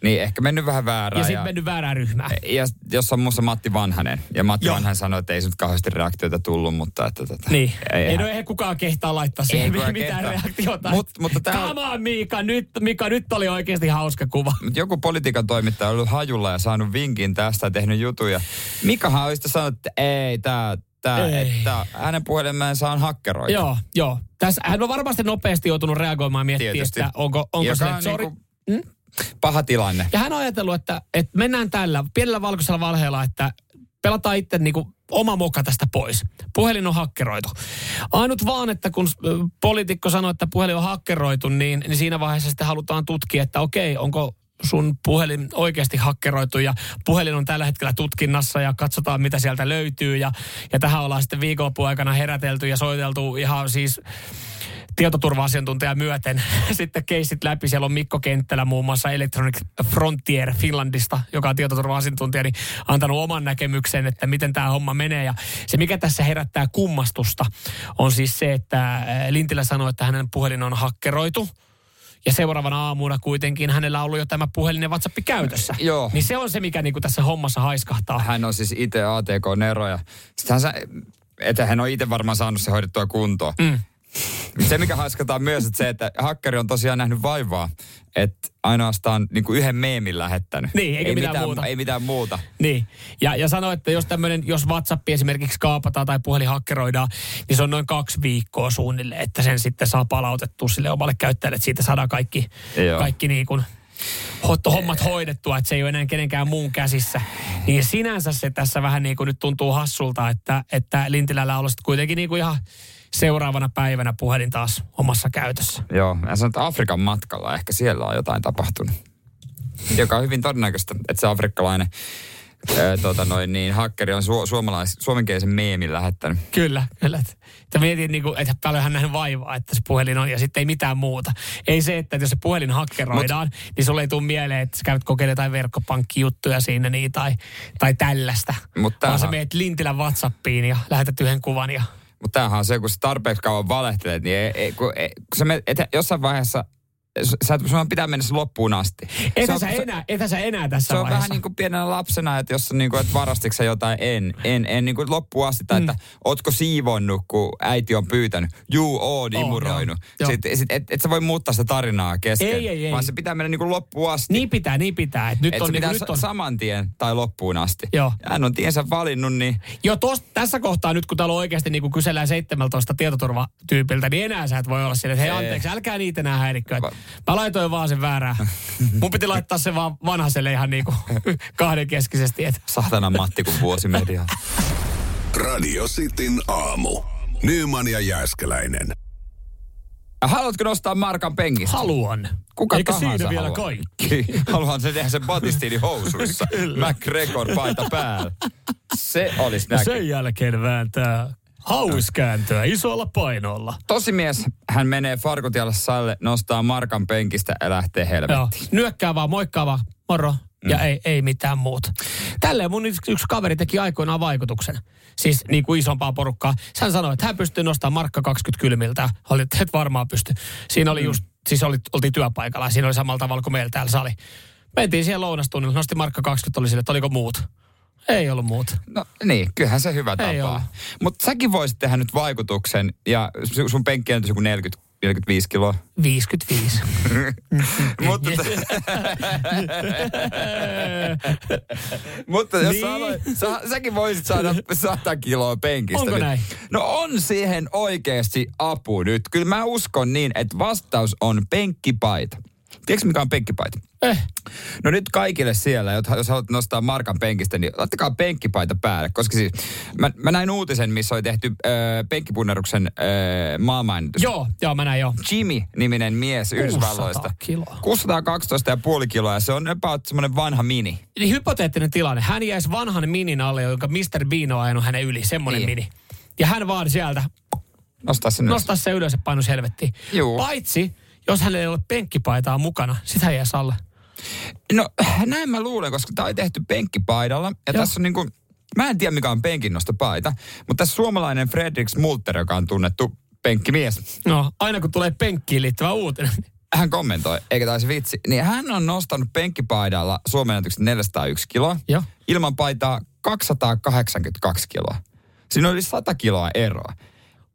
Niin, ehkä mennyt vähän väärään. Ja sitten mennyt väärään ryhmään. ja jos on muussa Matti Vanhanen. Ja Matti Joo. Vanhanen sanoi, että ei se nyt kauheasti reaktioita tullut, mutta että tota, Niin. Ei, Ei, no, eihän kukaan kehtaa laittaa siihen mitään kehtaa. reaktiota. Mut- mutta tää on- Come on, Mika, nyt, Mika, nyt oli oikeasti hauska kuva. Mut joku politiikan toimittaja on ollut hajulla ja saanut vinkin tästä ja tehnyt jutuja. Mikahan olisi sanonut, että ei, tää, tää, Ei. että hänen puhelimeensa on hakkeroitu. Joo, joo. Tässä, hän on varmasti nopeasti joutunut reagoimaan ja miettimään, Tietysti. että onko, onko se, on että sorry. niinku Paha tilanne. Ja hän on ajatellut, että, että mennään tällä pienellä valkoisella valheella, että pelataan itse niinku oma moka tästä pois. Puhelin on hakkeroitu. Ainut vaan, että kun poliitikko sanoi, että puhelin on hakkeroitu, niin, niin siinä vaiheessa sitten halutaan tutkia, että okei, onko sun puhelin oikeasti hakkeroitu ja puhelin on tällä hetkellä tutkinnassa ja katsotaan mitä sieltä löytyy ja, ja tähän ollaan sitten viikonlopun aikana herätelty ja soiteltu ihan siis tietoturva-asiantuntija myöten sitten keisit läpi. Siellä on Mikko Kenttälä muun muassa Electronic Frontier Finlandista, joka on tietoturva-asiantuntija, niin antanut oman näkemyksen, että miten tämä homma menee. Ja se, mikä tässä herättää kummastusta, on siis se, että Lintilä sanoi, että hänen puhelin on hakkeroitu. Ja seuraavana aamuna kuitenkin hänellä on ollut jo tämä puhelin ja WhatsApp käytössä. Joo. Niin se on se, mikä niinku tässä hommassa haiskahtaa. Hän on siis itse ATK-nero ja sittenhän sä, että hän on itse varmaan saanut se hoidettua kuntoon. Mm. Se, mikä haiskataan myös, että se, että hakkeri on tosiaan nähnyt vaivaa, että ainoastaan niin kuin yhden meemin lähettänyt. Niin, eikä ei mitään muuta. Ei mitään muuta. Niin. Ja, ja sano, että jos tämmöinen, jos WhatsApp esimerkiksi kaapataan tai puhelin hakkeroidaan, niin se on noin kaksi viikkoa suunnilleen, että sen sitten saa palautettua sille omalle käyttäjälle, että siitä saadaan kaikki, Joo. kaikki niin kuin hot- hommat hoidettua, että se ei ole enää kenenkään muun käsissä. Niin sinänsä se tässä vähän niin kuin nyt tuntuu hassulta, että, että Lintilällä on kuitenkin niin kuin ihan seuraavana päivänä puhelin taas omassa käytössä. Joo, mä sanon, että Afrikan matkalla ehkä siellä on jotain tapahtunut. Joka on hyvin todennäköistä, että se afrikkalainen ää, tota noin, niin, hakkeri on su- suomalais, suomenkielisen meemin lähettänyt. Kyllä, kyllä. Että- mietin, niin kuin, että paljon hän nähnyt vaivaa, että se puhelin on ja sitten ei mitään muuta. Ei se, että jos se puhelin hakkeroidaan, Mut, niin sulle ei tule mieleen, että sä käyt kokeilemaan jotain verkkopankkijuttuja siinä niin, tai, tai tällaista. Mut Vaan sä meet Lintilän Whatsappiin ja lähetät yhden kuvan ja Mutta tämähän on se, kun sä tarpeeksi kauan valehtelet, niin ei, ei, kun, ei, kun sä menet, et, jossain vaiheessa sä, sun pitää mennä se loppuun asti. Etä on- sä, enää, etä sä enää tässä Se on vaiheessa. vähän niin kuin pienenä lapsena, että jos niin kuin, että varastitko sä jotain, en, en, en niin kuin loppuun asti, tai että ootko siivonnut, kun äiti on pyytänyt, juu, oon Oo, imuroinut. joo, joo. Sitten, sit, et, et sä voi muuttaa sitä tarinaa kesken, Ei, ei, ei. vaan se pitää mennä niin kuin loppuun asti. Niin pitää, niin pitää. Et nyt Et on, niin pitää nyt on. sa- saman tien tai loppuun asti. Joo. Hän on tiensä valinnut, niin Joo, tos, tässä kohtaa nyt kun täällä oikeasti niin kuin kysellään 17 tietoturvatyypiltä, niin enää sä et voi olla sille, että hei Ei. anteeksi, älkää niitä enää häirikkö. Va- Mä laitoin vaan sen väärää. Mun piti laittaa se vaan vanhaselle ihan niin kuin kahdenkeskisesti. Että saatana Matti kuin vuosimedia. Radio Cityn aamu. Nyman ja Jääskeläinen. Haluatko nostaa Markan penkistä? haluan. Kuka Eikä tahansa siinä vielä haluaa. kaikki. Haluan se tehdä sen Batistini housuissa. McGregor paita päällä. Se olisi Ja näky. sen jälkeen vääntää hauiskääntöä isolla painolla. Tosimies, hän menee Farkutialle salle, nostaa Markan penkistä ja lähtee Joo, helvettiin. nyökkää vaan, moikkaa vaan, moro. Ja ei, ei mitään muuta. Tälleen mun yksi, yksi kaveri teki aikoinaan vaikutuksen. Siis niin kuin isompaa porukkaa. Hän sanoi, että hän pystyy nostamaan markka 20 kylmiltä. Oli, että et varmaan pysty. Siinä oli just, siis oli, oltiin työpaikalla. Siinä oli samalla tavalla kuin meillä täällä sali. Mentiin siihen lounastunnille, nosti markka 20, oli sille, että oliko muut. Ei ollut muuta. No niin, kyllähän se hyvä Ei tapa. Mutta säkin voisit tehdä nyt vaikutuksen ja su- sun penkki on joku 40 45 kiloa. 55. Mutta, mutta jos Niin. sä, aloit, sä, säkin voisit saada 100 kiloa penkistä. Onko näin? No on siihen oikeasti apu nyt. Kyllä mä uskon niin, että vastaus on penkkipaita. Tiedätkö mikä on penkkipaita? eh, No nyt kaikille siellä, jos haluat nostaa markan penkistä, niin laittakaa penkkipaita päälle. Koska siis, mä, mä näin uutisen, missä oli tehty äh, penkkipunneruksen äh, maailmanennätys. joo, joo, mä näin joo. Jimmy-niminen mies 600 Yhdysvalloista. kiloa. 612,5 kiloa ja se on about semmoinen vanha mini. Niin hypoteettinen tilanne. Hän jäisi vanhan minin alle, jonka Mr. Bean on ajanut hänen yli. Semmoinen Niin. mini. Ja hän vaan sieltä Nostaa sen ylös. nostaa se ylös ja painus helvettiin. Juu. Paitsi, jos hänellä ei ole penkkipaitaa mukana, sit hän jää alle. No näin mä luulen, koska tämä on tehty penkkipaidalla. Ja Joo. tässä on niinku, mä en tiedä mikä on penkinnostopaita, mutta tässä suomalainen Fredrik Smulter, joka on tunnettu penkkimies, No, aina kun tulee penkkiin liittyvä uutinen. hän kommentoi, eikä taisi vitsi, niin hän on nostanut penkkipaidalla Suomen ennätyksen 401 kiloa, Joo. ilman paitaa 282 kiloa. Siinä on yli 100 kiloa eroa.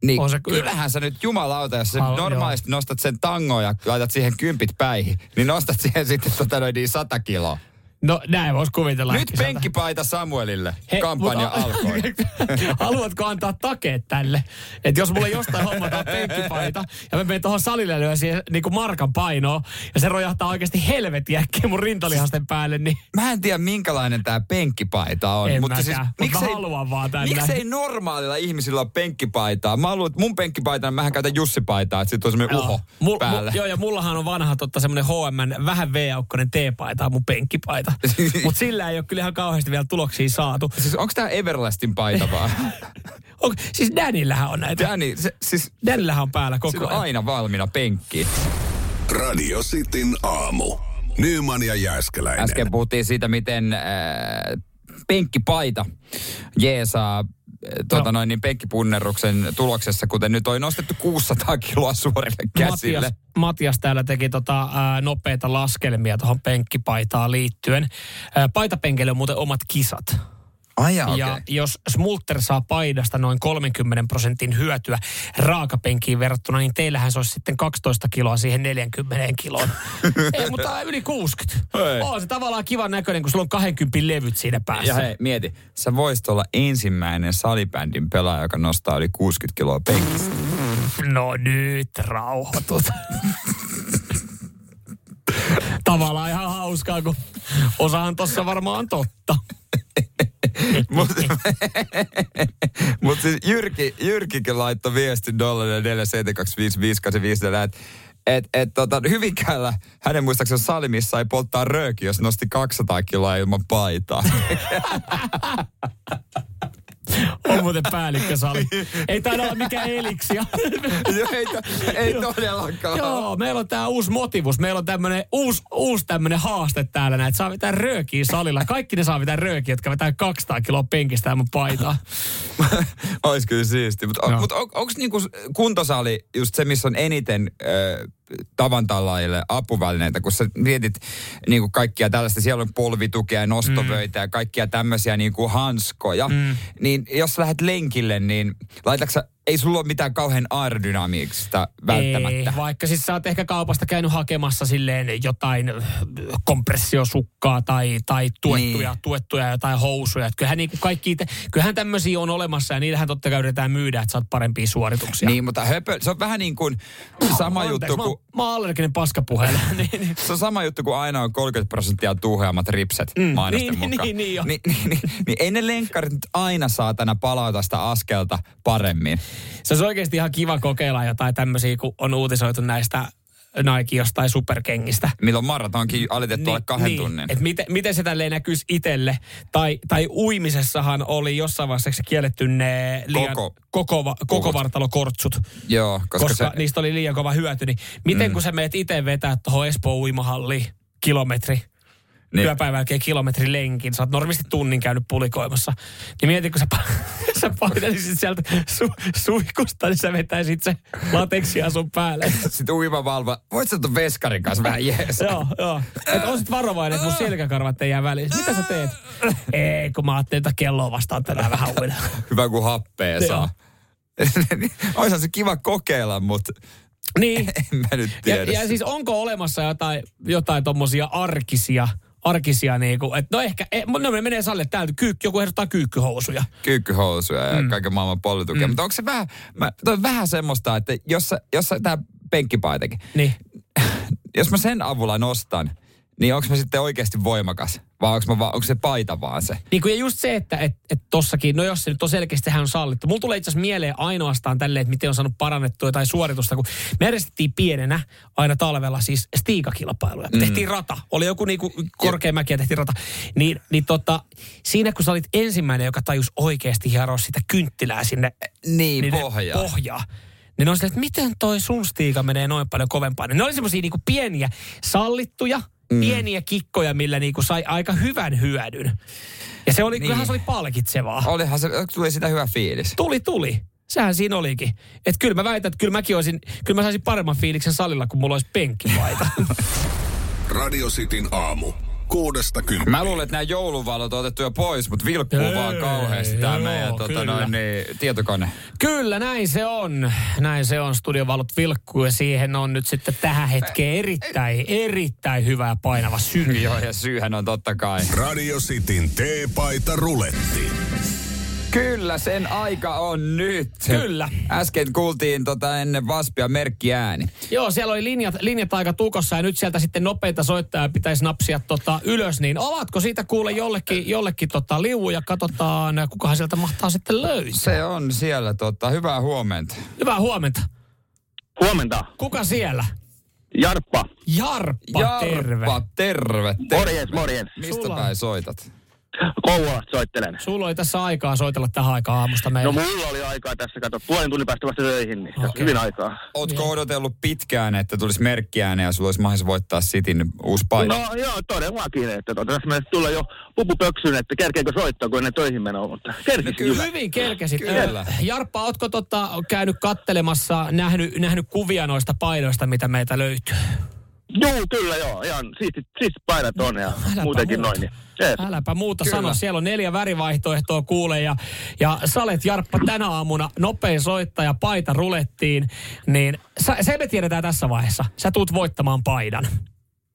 Niin On se kyllä. kyllähän sä nyt jumalauta, jos sä Hal- normaalisti nostat sen tangoon ja laitat siihen kympit päihin, niin nostat siihen sitten tota noin niin 100 kiloa. No näin voisi kuvitella. Nyt penkkipaita Samuelille. Hei, Kampanja mutta- alkoi. Haluatko antaa takeet tälle? Että jos mulle jostain hommataan penkkipaita ja mä menen tuohon salille ja siihen niin kuin markan painoa ja se rojahtaa oikeasti helvetin äkkiä mun rintalihasten päälle, niin Mä en tiedä minkälainen tämä penkkipaita on. En mutta mäkään, siis, mut mä haluan vaan tänne. Miksei normaalilla ihmisillä ole penkkipaitaa? Mä luulen, että mun penkkipaita, mähän käytän Jussi-paitaa, että sit on semmoinen uho Mul, päällä. Mul, joo, ja mullahan on vanha totta semmoinen H&M vähän V-aukkonen T-paita mun penkkipaita. Mutta sillä ei ole kyllä ihan kauheasti vielä tuloksia saatu. Siis onko tämä Everlastin paita vaan? On, siis Danillähän on näitä. Danny, se, siis Danillähän on päällä koko ajan. aina valmiina penkki. Radio Cityn aamu. Nyman ja Jääskeläinen. Äsken puhuttiin siitä, miten äh, penkkipaita jeesaa tota No. noin, niin penkkipunnerruksen tuloksessa, kuten nyt on nostettu 600 kiloa suorille käsille. Matias, Matias täällä teki tota, ää, nopeita laskelmia tuohon penkkipaitaan liittyen. Ää, paitapenkeille on muuten omat kisat. Ai Ja okei. jos Smulter saa paidasta noin 30 prosentin hyötyä raakapenkiin verrattuna, niin teillähän se olisi sitten 12 kiloa siihen 40 kiloon. Ei, mutta yli 60. Hei. On se tavallaan kivan näköinen, kun sulla on 20 levyt siinä päässä. Ja hei, mieti, sä voisit olla ensimmäinen salibändin pelaaja, joka nostaa yli 60 kiloa penkistä. No nyt rauhoitut. Tavallaan ihan hauskaa, kun osahan tossa varmaan on totta. Mutta mut siis Jyrki, Jyrkikin laittoi viestin 047255854, että et, et, tota, Hyvinkäällä hänen muistaakseni Salimissa ei polttaa rööki, jos nosti 200 kiloa ilman paitaa. On muuten päällikkösali. Ei taida olla mikään eliksia. Joo, ei, to- ei todellakaan. Joo, meillä on tää uusi motivus. Meillä on tämmönen uusi, uusi tämmönen haaste täällä näin, että saa vetää röökiä salilla. Kaikki ne saa vetää röökiä, jotka vetää 200 kiloa penkistä ilman paitaa. Olisi kyllä siisti. Mutta Joo. mut on, onko niinku kuntosali just se, missä on eniten ö, tavantalaajille apuvälineitä, kun sä mietit niinku kaikkia tällaista, siellä on polvitukea ja nostovöitä ja kaikkia tämmöisiä niinku hanskoja, mm. niin jos sä lähdet lenkille, niin laitatko sä, ei sulla ole mitään kauhean aerodynamiikista välttämättä. Ei, vaikka siis sä oot ehkä kaupasta käynyt hakemassa silleen jotain äh, kompressiosukkaa tai, tai tuettuja, Niin. tuettuja jotain housuja. Et kyllähän, niinku kaikki, te- kyllähän tämmöisiä on olemassa ja niitähän totta kai yritetään myydä, että saat parempia suorituksia. Niin, mutta höpö, se on vähän niin kuin sama Anteeksi, juttu mä, kuin... oon- mä oon allerginen paskapuheelle. niin, niin. Se on sama juttu kuin aina on 30 prosenttia tuheammat ripset mm, mainosten niin, mukaan. niin, niin niin, niin, niin, niin lenkkarit nyt aina saatana palauta sitä askelta paremmin. Se olisi oikeasti ihan kiva kokeilla jotain tämmöisiä, kun on uutisoitu näistä Nike jostain superkengistä. Milloin maratonkin alitettu alle kahden tunnin. Et miten, miten se tälleen näkyisi itselle? Tai, tai uimisessahan oli jossain vaiheessa kielletty ne liian Koko- koko, koko, koko Koko- vartalokortsut, Joo, koska, koska, se... niistä oli liian kova hyöty. Niin miten mm. kun sä meet itse vetää tuohon Espoon uimahalliin kilometri, niin. Työpäivän jälkeen kilometrin lenkin, sä oot normisti tunnin käynyt pulikoimassa. Niin mieti, kun sä, pa- sä painelisit sieltä su- suihkusta, niin sä vetäisit se lateksia sun päälle. Sitten uimavalva, voit sä tuon veskarin kanssa vähän jees. joo, joo. Et on sit varovainen, että mun selkäkarvat ei jää väliin. Mitä sä teet? Ei, kun mä ajattelin, että kelloa vastaan tänään vähän uida. Hyvä kuin happea saa. Oishan se kiva kokeilla, mutta Niin. en mä nyt tiedä. Ja, ja siis onko olemassa jotain, jotain tommosia arkisia, arkisia niinku, että no ehkä, e, no ne menee salille täältä, kyy, joku ehdottaa kyykkyhousuja. kyykkyhousuja ja mm. kaiken maailman polvitukea. Mm. Mutta onko se vähän, mä, toi on vähän semmoista, että jos, jos tää penkkipaitakin, Niin. jos mä sen avulla nostan, niin onko mä sitten oikeasti voimakas? Vai onko, mä vaan, onko se paita vaan se? Niin kuin ja just se, että et, et tossakin, no jos se nyt on selkeästi sehän on sallittu. Mulla tulee itse asiassa mieleen ainoastaan tälleen, että miten on saanut parannettua jotain suoritusta, kun me järjestettiin pienenä aina talvella siis stiikakilpailuja. Me tehtiin rata. Oli joku niinku korkea mäki ja tehtiin rata. Niin, niin tota, siinä kun sä olit ensimmäinen, joka tajus oikeasti hieroa sitä kynttilää sinne Niin, niiden pohjaa. pohjaa. Niin ne on silleen, että miten toi sun stiika menee noin paljon kovempaa. Niin ne oli semmoisia niinku pieniä sallittuja, mm. pieniä kikkoja, millä niinku sai aika hyvän hyödyn. Ja se oli, niin. kyllähän se oli palkitsevaa. Olihan se, tuli sitä hyvä fiilis. Tuli, tuli. Sehän siinä olikin. Että kyllä mä väitän, että kyllä mäkin olisin, kyllä mä saisin paremman fiiliksen salilla, kun mulla olisi penkkipaita. Radio Cityn aamu. Kuudesta kymppiin. Mä luulen, että nämä jouluvalot on otettu jo pois, mutta vilkkuu Ei, vaan kauheasti tämä meidän tota, kyllä. noin, niin, tietokone. Kyllä, näin se on. Näin se on. Studiovalot vilkkuu ja siihen on nyt sitten tähän hetkeen erittäin, erittäin hyvä ja painava syy. Joo, ja syyhän on totta kai. Radio Cityn teepaita ruletti. Kyllä, sen aika on nyt. Kyllä. Äsken kuultiin tota ennen Vaspia merkkiääni. Joo, siellä oli linjat, linjat aika tukossa ja nyt sieltä sitten nopeita soittajia pitäisi napsia tota ylös. Niin ovatko siitä kuule jollekin, jollekin tota liu ja katsotaan, kukahan sieltä mahtaa sitten löytää. Se on siellä, tota, hyvää huomenta. Hyvää huomenta. Huomenta. Kuka siellä? Jarppa. Jarppa, terve. Jarppa, terve. terve. Morjens, morjens. Mistä Sulla- päin soitat? Kouvolasta soittelen. Sulla oli tässä aikaa soitella tähän aikaan aamusta No meille. mulla oli aikaa tässä, kato, puolen tunnin päästä vasta töihin, niin Okei. hyvin aikaa. Ootko odotellut pitkään, että tulisi merkkiääni ja sulla olisi mahdollisuus voittaa Sitin uusi paita? No joo, todellakin, että tota, tässä mennessä tulla jo pupupöksyyn, että kerkeekö soittaa, kun ennen töihin menoa, mutta kerkisi kyllä. kyllä. Hyvin kerkesit. Kyllä. Jarppa, ootko tota, käynyt kattelemassa, nähnyt, nähnyt kuvia noista paidoista, mitä meitä löytyy? Joo, kyllä joo, ihan siistit, siistit paidat on ja Äläpä muutenkin muuta. noin. Niin. Jees. Äläpä muuta Kyllä. sano, siellä on neljä värivaihtoehtoa kuule ja, ja sä olet Jarppa tänä aamuna nopein soittaja, paita rulettiin, niin sä, se me tiedetään tässä vaiheessa. Sä tuut voittamaan paidan.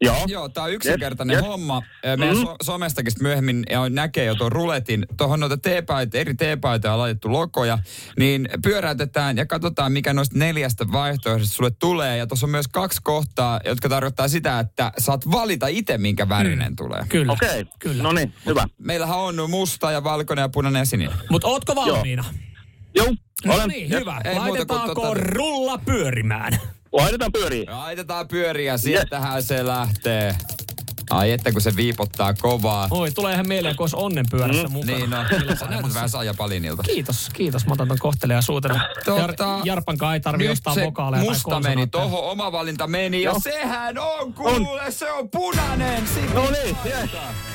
Joo. Joo, tää on yksinkertainen Jep, jep. homma. Meidän so- somestakin myöhemmin ja näkee jo tuon ruletin. Tuohon noita teepaita, eri teepaitoja on laitettu lokoja. Niin pyöräytetään ja katsotaan, mikä noista neljästä vaihtoehdosta sulle tulee. Ja tuossa on myös kaksi kohtaa, jotka tarkoittaa sitä, että saat valita itse, minkä värinen tulee. Kyllä. Okei, Kyllä. no niin, hyvä. Meillähän on musta ja valkoinen ja punainen ja sininen. Mutta ootko valmiina? Joo, No olen. niin, hyvä. Ei Laitetaanko tota- rulla pyörimään? Laitetaan pyöriin. Laitetaan pyöriä, sieltähän se lähtee. Ai että kun se viipottaa kovaa. Oi, tulee ihan mieleen, kun olisi onnenpyörässä mukana. Niin no, sä näytät vähän Saija Palinilta. Kiitos, kiitos. Mä otan ton kohtelijan suutena. Jar, Tota, Jarpan kai ei tarvi ostaa vokaaleja tai musta meni, tohon oma valinta meni ja Joo. sehän on kuule, se on punainen. Sitten No niin.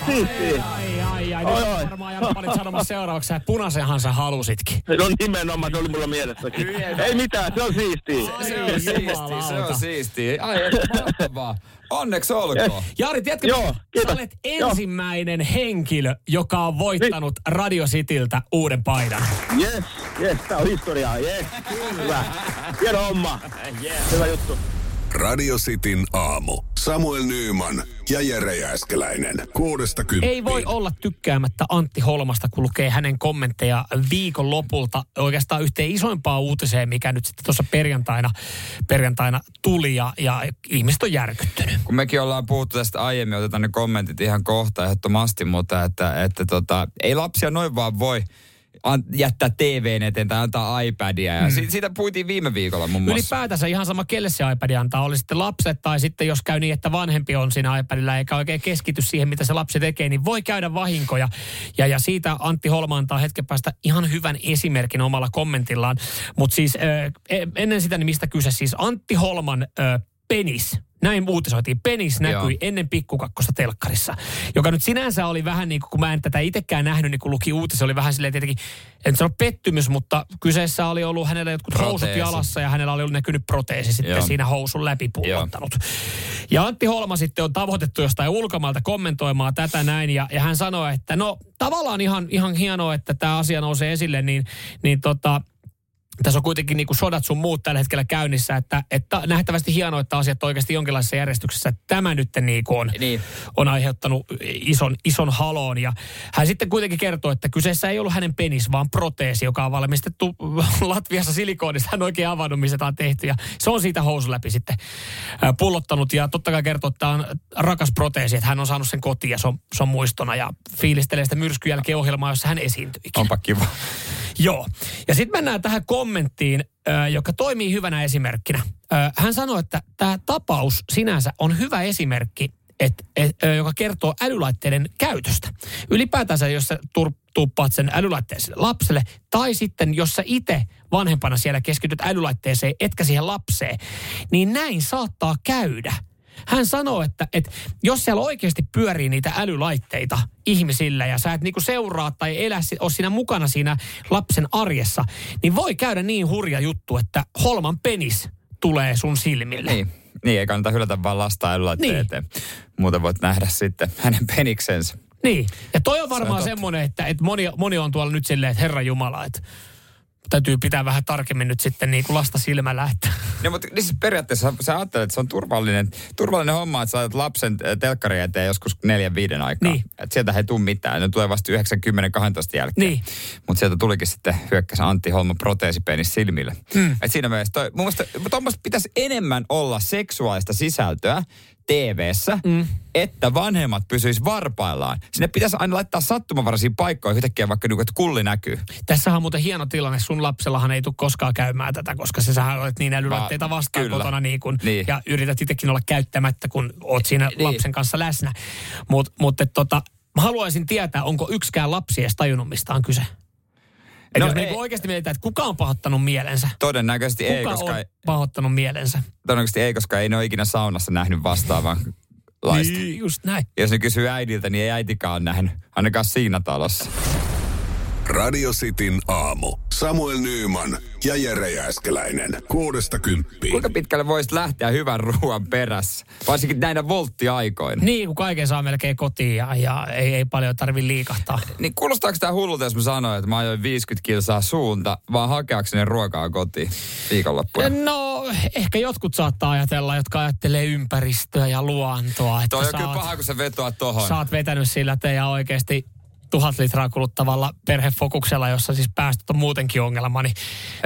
Siistiä. Ai, ai, ai. Oi, Nyt oi. varmaan Jarppa olit sanomassa seuraavaksi, että punaisenhan sä halusitkin. No nimenomaan, se oli mulla mielessäkin. Ei mitään, se on siistiä. Ai, se on siisti, se on siisti. Ai, mahtavaa. Onneksi olkoon. Jari, tiedätkö, Joo, sä olet ensimmäinen henkilö, joka on voittanut Radio Cityltä uuden paidan. Yes, yes, tää on historiaa, yes. Hyvä. Hieno homma. Hyvä juttu. Radio Cityn aamu. Samuel Nyyman ja Jere Jääskeläinen. Kuudesta kymppiin. Ei voi olla tykkäämättä Antti Holmasta, kun lukee hänen kommentteja viikon lopulta oikeastaan yhteen isoimpaan uutiseen, mikä nyt sitten tuossa perjantaina, perjantaina tuli ja, ja ihmiset on järkyttynyt. Kun mekin ollaan puhuttu tästä aiemmin, otetaan ne kommentit ihan kohta ehdottomasti, mutta että, että tota, ei lapsia noin vaan voi jättää TVn eteen tai antaa iPadia. Ja si- siitä puhutiin viime viikolla muun muassa. Ylipäätänsä ihan sama, kelle se iPad antaa, oli sitten lapset tai sitten jos käy niin, että vanhempi on siinä iPadilla eikä oikein keskity siihen, mitä se lapsi tekee, niin voi käydä vahinkoja. Ja, ja siitä Antti Holma antaa hetken päästä ihan hyvän esimerkin omalla kommentillaan. Mutta siis äh, ennen sitä, niin mistä kyse, siis Antti Holman äh, penis. Näin uutisoitiin. Penis näkyi Joo. ennen pikkukakkosta telkkarissa. Joka nyt sinänsä oli vähän niin kuin, kun mä en tätä itsekään nähnyt, niin kun luki uutisia, oli vähän silleen tietenkin, en sano pettymys, mutta kyseessä oli ollut hänellä jotkut housut Proteesi. jalassa ja hänellä oli ollut näkynyt proteesi sitten Joo. siinä housun läpi pullottanut. Ja Antti Holma sitten on tavoitettu jostain ulkomailta kommentoimaan tätä näin ja, ja hän sanoi, että no tavallaan ihan, ihan hienoa, että tämä asia nousee esille, niin, niin tota, tässä on kuitenkin niin kuin sodat sun muut tällä hetkellä käynnissä, että, että nähtävästi hienoa, että asiat on oikeasti jonkinlaisessa järjestyksessä. Että Tämä nyt niin kuin on, Niin. on aiheuttanut ison, ison haloon. Ja hän sitten kuitenkin kertoo, että kyseessä ei ollut hänen penis, vaan proteesi, joka on valmistettu Latviassa silikoonista. Hän on oikein avannut, missä tämä on tehty. Ja se on siitä housun läpi sitten pullottanut. Ja totta kai kertoo, että tämä on rakas proteesi, että hän on saanut sen kotiin ja se on, se on muistona. Ja fiilistelee sitä myrskyn jälkeen ohjelmaa, jossa hän esiintyikin. Onpa kiva. Joo. Ja sitten mennään tähän kommenttiin, joka toimii hyvänä esimerkkinä. Hän sanoi, että tämä tapaus sinänsä on hyvä esimerkki, et, et, joka kertoo älylaitteiden käytöstä. Ylipäätänsä, jos sä tur, tuppaat sen älylaitteen sille lapselle, tai sitten jos sä itse vanhempana siellä keskityt älylaitteeseen, etkä siihen lapseen, niin näin saattaa käydä. Hän sanoo, että, että jos siellä oikeasti pyörii niitä älylaitteita ihmisillä ja sä et niinku seuraa tai elä, ole siinä mukana siinä lapsen arjessa, niin voi käydä niin hurja juttu, että holman penis tulee sun silmille. Niin. Niin, ei kannata hylätä vaan lasta Niin. niin. eteen. Muuten voit nähdä sitten hänen peniksensä. Niin. Ja toi on varmaan totta. semmoinen, että, että moni, moni on tuolla nyt silleen, että Herra Jumala, että täytyy pitää vähän tarkemmin nyt sitten niin kuin lasta silmällä, että No, mutta niin siis periaatteessa sä ajattelet, että se on turvallinen, turvallinen homma, että sä laitat lapsen äh, telkkari eteen joskus neljän viiden aikaa. Niin. Että sieltä ei tule mitään. Ne tulee vasta 90 12 jälkeen. Niin. Mutta sieltä tulikin sitten hyökkäs Antti Holman proteesipenis silmille. Mm. Et siinä mielessä, toi, mun mielestä pitäisi enemmän olla seksuaalista sisältöä TV-ssä, mm. että vanhemmat pysyis varpaillaan. Sinne pitäisi aina laittaa sattumanvaraisiin paikkoihin yhtäkkiä, vaikka niinku, että kulli näkyy. Tässähän on muuten hieno tilanne. Sun lapsellahan ei tule koskaan käymään tätä, koska sä sähän olet niin älylaitteita Va- vastaan kyllä. kotona niin kun, Niin. ja yrität itsekin olla käyttämättä, kun oot siinä Niin. lapsen kanssa läsnä. Mutta mut, et tota, mä haluaisin tietää, onko yksikään lapsi edes tajunnut, mistä on kyse. Et No jos me ei. niinku oikeasti mietitään, että kuka on pahoittanut mielensä. Todennäköisesti Kuka ei, koska, on pahoittanut mielensä? todennäköisesti ei, koska ei ne ole ikinä saunassa nähnyt vastaavan laista. Niin, just näin. Jos ne kysyy äidiltä, niin ei äitikään ole nähnyt, ainakaan siinä talossa. Radio Cityn aamu. Samuel Nyyman ja Jere Jääskeläinen. Kuudesta kymppiin. Kuinka pitkälle voisi lähteä hyvän ruoan perässä? Varsinkin näinä volttiaikoina. Niin, kun kaiken saa melkein kotiin ja, ja ei, ei paljon tarvi liikahtaa. Niin kuulostaako tämä hullulta, jos mä sanoin, että mä ajoin 50 kilsaa suunta, vaan hakeakseni ruokaa kotiin viikonloppuna? No, ehkä jotkut saattaa ajatella, jotka ajattelee ympäristöä ja luontoa. Että Toi on sä kyllä oot- paha, kun sä vetoat tohon. Sä oot vetänyt sillä teidän oikeasti tuhat litraa kuluttavalla perhefokuksella, jossa siis päästöt on muutenkin ongelma, niin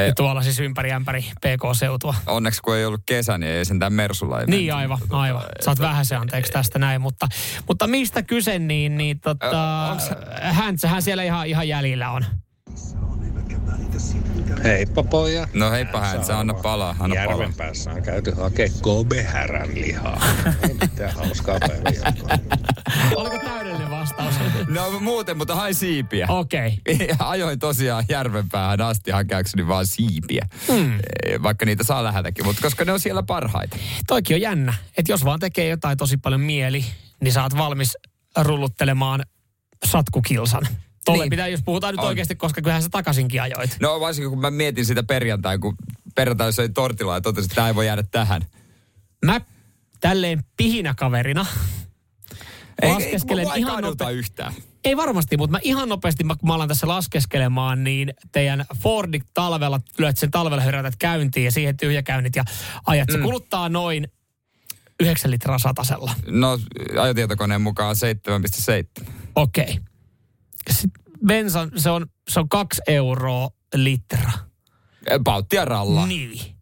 ja tuolla siis ympäri ämpäri PK-seutua. Onneksi kun ei ollut kesä, niin ei sentään Mersulla ei Niin aivan, aivan. Saat vähän se anteeksi tästä näin, mutta, mutta mistä kyse, niin, niin tota, hän, hän siellä ihan, ihan jäljellä on. Heippa pojat. No heippa hän, sä anna palaa, anna palaa. Järven päässä on käyty hakee Kobe-härän lihaa. Ei mitään hauskaa päivää. Oliko täydellinen vastaus? No muuten, mutta hain siipiä. Okei. Okay. Ajoin tosiaan järvenpäähän asti hakeakseni vaan siipiä. Hmm. Vaikka niitä saa läheltäkin, mutta koska ne on siellä parhaita. Toikin on jännä, että jos vaan tekee jotain tosi paljon mieli, niin sä oot valmis rulluttelemaan satkukilsan. Tolle Niin. pitää, jos puhutaan nyt On. oikeasti, koska kyllähän sä takaisinkin ajoit. No varsinkin kun mä mietin sitä perjantai, kun perjantai söi tortilla ja totesin, että tämä ei voi jäädä tähän. Mä tälleen pihinäkaverina laskeskelen mua ei ihan nope- yhtään. Ei varmasti, mutta mä ihan nopeasti, mä- kun mä alan tässä laskeskelemaan, niin teidän Fordi talvella, lyöt sen talvella herätät käyntiin ja siihen tyhjäkäynnit ja ajat. Se kuluttaa noin 9 litraa satasella. No ajotietokoneen mukaan 7,7. Okei. Sitten bensan, se on, se on kaksi euroa litra. Pauttia ralla. Niin.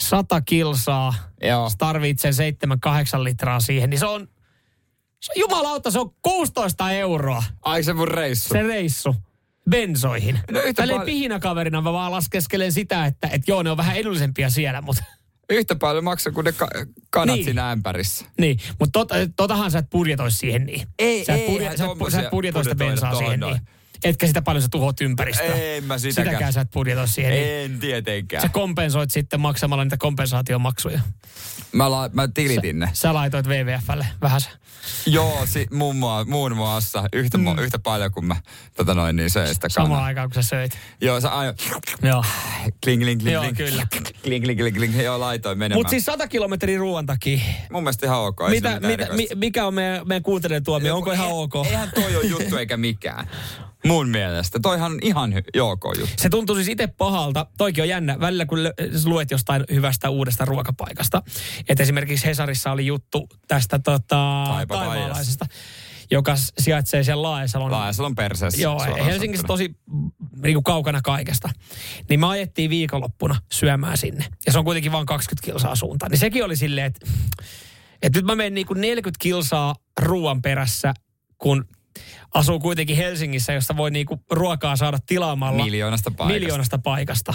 100 kilsaa. Joo. Sä tarvit sen 7-8 litraa siihen, niin se on, se on jumalauta, se on 16 euroa Ai se mun reissu. se reissu bensoihin. No yhtä Tälleen pal- pihinäkaverina mä vaan laskeskelen sitä, että et joo, ne on vähän edullisempia siellä, mutta Yhtä paljon maksaa kuin ne ka- kanat Niin. siinä ämpärissä. niin. Mutta tot, totahan sä et budjetoi siihen niin. Ei, sä et, budje, sä, et, sä et budjetoi sitä bensaa siihen noin. niin. Etkä sitä paljon sä tuhoat ympäristöä. En mä sitäkään. Sitäkään sä et budjetoi siihen niin. En tietenkään. Sä kompensoit sitten maksamalla niitä kompensaatiomaksuja. Mä, la- mä tilitin ne. Sä laitoit WWFlle vähän se. Joo, si- muun, mua, muun muassa yhtä, mm. yhtä paljon kuin mä tota noin, niin söin sitä Samaan kanaa. aikaan, kun sä söit. Joo, sä ajo... Joo. Kling, kling, kling, Joo, kling. kyllä. Kling, kling, kling, kling. Joo, laitoin menemään. Mutta siis 100 kilometrin ruoan takia. Mun mielestä ihan ok. Mitä, mitä, mi, mikä on meidän, meidän kuuntelijan tuomio? Onko ihan ok? Eihän toi ole juttu eikä mikään. Mun mielestä. Toihan on ihan hy- ok juttu. Se tuntuu siis itse pahalta. Toikin on jännä. Välillä kun lö- luet jostain hyvästä uudesta ruokapaikasta. Että esimerkiksi Hesarissa oli juttu tästä tota, taivaalaisesta, joka sijaitsee siellä Laajasalon. Laajasalon perseessä. Joo, Helsingissä tosi niin kuin kaukana kaikesta. Niin me ajettiin viikonloppuna syömään sinne. Ja se on kuitenkin vain 20 kilsaa suuntaan. Niin sekin oli silleen, että, että nyt mä menen niin kuin 40 kilsaa ruoan perässä, kun asuu kuitenkin Helsingissä, jossa voi niin kuin ruokaa saada tilaamalla. Miljoonasta paikasta. Miljoonasta paikasta.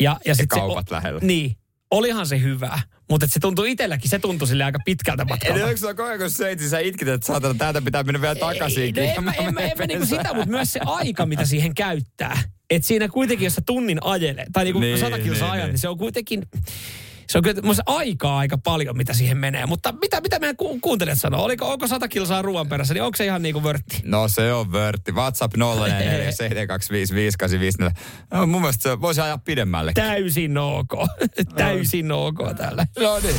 Ja, ja, sit kaupat se, lähellä. Niin. Olihan se hyvä, mutta se tuntui itselläkin, se tuntui sille aika pitkältä matkalta. Eli onko sulla koko ajan, kun söit, niin sä itkit, että saatana, täältä pitää mennä vielä takaisin. Ei, no en mä, en mä, en mä niinku sitä, mutta myös se aika, mitä siihen käyttää. Et siinä kuitenkin, jos sä tunnin ajelee, tai niinku Niin, sata kilsaa niin, ajat, niin. niin se on kuitenkin, Se on kyllä musta aikaa aika paljon, mitä siihen menee. Mutta mitä, mitä meidän ku- kuuntelijat sanoo? Oliko, onko 100 kilsaa ruoan perässä, niin onko se ihan niin kuin vörtti? No se on vörtti. WhatsApp 0447255854. No, mun mielestä se voisi ajaa pidemmälle. Täysin ok. Täysin ok täällä. No niin.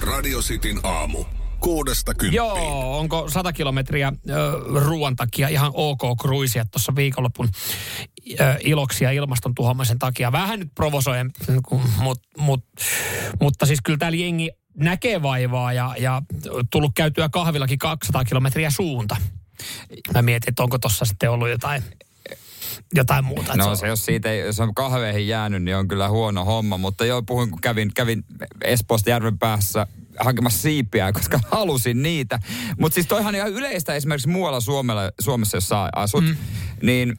Radio Cityn aamu. Kuudesta kymppiin. Joo, onko 100 kilometriä ö, ruoan takia ihan ok kruisia tuossa viikonlopun ö, iloksi ja ilmaston tuhoamisen takia. Vähän nyt provosoen, mut, mut, mutta siis kyllä täällä jengi näkee vaivaa ja, ja tullut käytyä kahvillakin 200 kilometriä suunta. Mä mietin, että onko tuossa sitten ollut jotain, jotain muuta. No Että se, jos siitä ei, jos on kahveihin jäänyt, niin on kyllä huono homma. Mutta joo, puhuin, kun kävin, kävin Espoosta järven päässä hakemassa siipiä, koska halusin niitä. Mutta siis toihan ihan yleistä esimerkiksi muualla Suomella, Suomessa, jos sä asut, mm. niin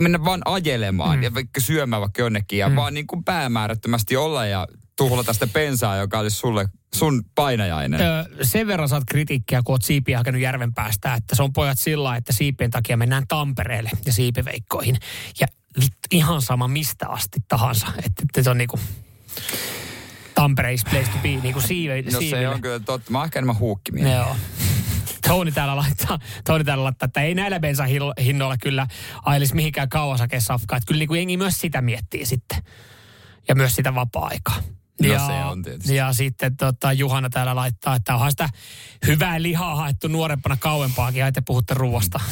mennä vaan ajelemaan mm. ja vaikka syömään vaikka jonnekin ja mm. vaan niin kuin päämäärättömästi olla ja tuhlata sitä pensaa, joka olisi sulle sun painajainen. Öö, sen verran saat kritiikkiä, kun oot siipiä hakenut järven päästä, että se on pojat sillä että siipien takia mennään Tampereelle ja siipiveikkoihin. Ja ihan sama mistä asti tahansa. Että, että se on niinku Tampere is place to be, niinku siive, No se on kyllä totta. Mä oon ehkä enemmän huukkimies. Joo. Tony täällä laittaa, Tony täällä laittaa, että ei näillä bensahinnoilla kyllä ailisi mihinkään Kawasaki safkaa. Että kyllä niin kuin jengi myös sitä miettii sitten. Ja myös sitä vapaa-aikaa. No ja, se on tietysti. Ja sitten tota, Juhana täällä laittaa, että onhan sitä hyvää lihaa haettu nuorempana kauempaakin, ja te puhutte ruoasta.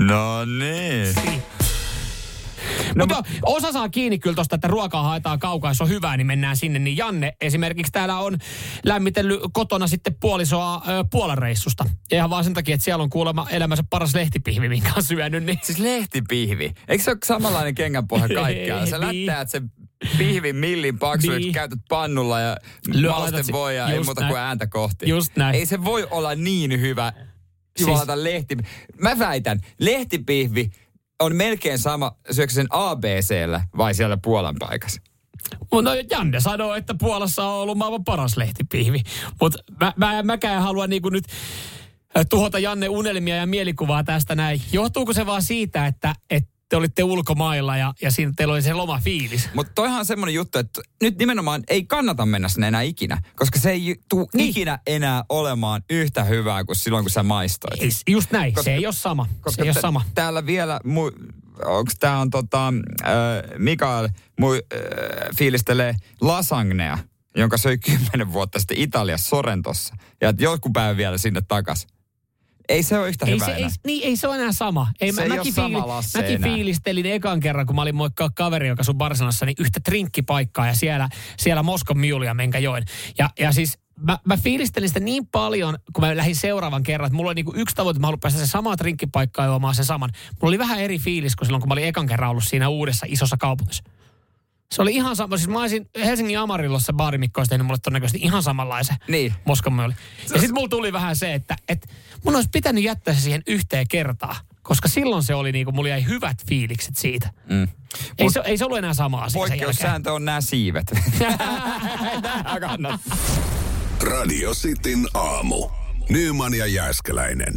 No niin. No, Mutta osa saa kiinni kyllä tosta, että ruokaa haetaan kaukaa, jos on hyvää, niin mennään sinne. Niin Janne esimerkiksi täällä on lämmitellyt kotona sitten puolisoa ö, Puolan reissusta. Ja ihan vaan sen takia, että siellä on kuulemma elämänsä paras lehtipihvi, minkä on syönyt. Niin Siis lehtipihvi. Eikö se ole samanlainen kengänpohja kaikkiaan? Sä Niin. lättäät sen pihvin millin paksuiksi, Niin. käytät pannulla ja se- voi ja ei muuta näin. kuin ääntä kohti. Just näin. Ei se voi olla niin hyvä Siis- juolata lehti. Mä väitän, lehtipihvi on melkein sama, syöksä sen ABCllä vai siellä Puolan paikassa? No Janne sanoo, että Puolassa on ollut maailman paras lehtipihvi. Mutta mä, mä, mäkään halua niinku nyt ö, tuhota Janne unelmia ja mielikuvaa tästä näin. Johtuuko se vaan siitä, että, että te olitte ulkomailla ja, ja siinä teillä oli se loma fiilis? Mutta toihan on semmoinen juttu, että nyt nimenomaan ei kannata mennä sinne enää ikinä, koska se ei tule Niin. ikinä enää olemaan yhtä hyvää kuin silloin, kun sä maistoit. Ei, just näin, Koska- se ei ole sama. Koska se ei ole sama. täällä vielä, mu- onko tämä on tota, äh, Mikael mu- äh, fiilistelee lasagnea, jonka söi kymmenen vuotta sitten Italiassa Sorrentossa. Ja joku päivä vielä sinne takas. Ei se ole yhtä Ei hyvä se, enää. ei, niin, ei se ole enää sama. Ei, Se ei mäkin, Lasse mäkin enää. fiilistelin ekan kerran, kun mä olin moikkaa kaveri, joka sun Barcelonassa, niin yhtä trinkkipaikkaa ja siellä, siellä Moskon miulia menkä join. Ja, ja siis mä, mä fiilistelin sitä niin paljon, kun mä lähdin seuraavan kerran, että mulla oli niinku yksi tavoite, että mä haluan päästä se samaa trinkkipaikkaa juomaan sen saman. Mulla oli vähän eri fiilis kuin silloin, kun mä olin ekan kerran ollut siinä uudessa isossa kaupungissa. Se oli ihan sama. Siis mä olisin Helsingin Amarillossa baarimikko olisi tehnyt mulle todennäköisesti ihan samanlaisen Niin. Moskon miuli. Ja sitten mulla tuli vähän se, että, että mun olisi pitänyt jättää se siihen yhteen kertaan. Koska silloin se oli niinku, mulla jäi hyvät fiilikset siitä. Mm. Ei, Mut se, ei se ollut enää sama asia sen jälkeen. Poikkeussääntö on nämä siivet. Radio Cityn aamu. Nyman ja Jääskeläinen.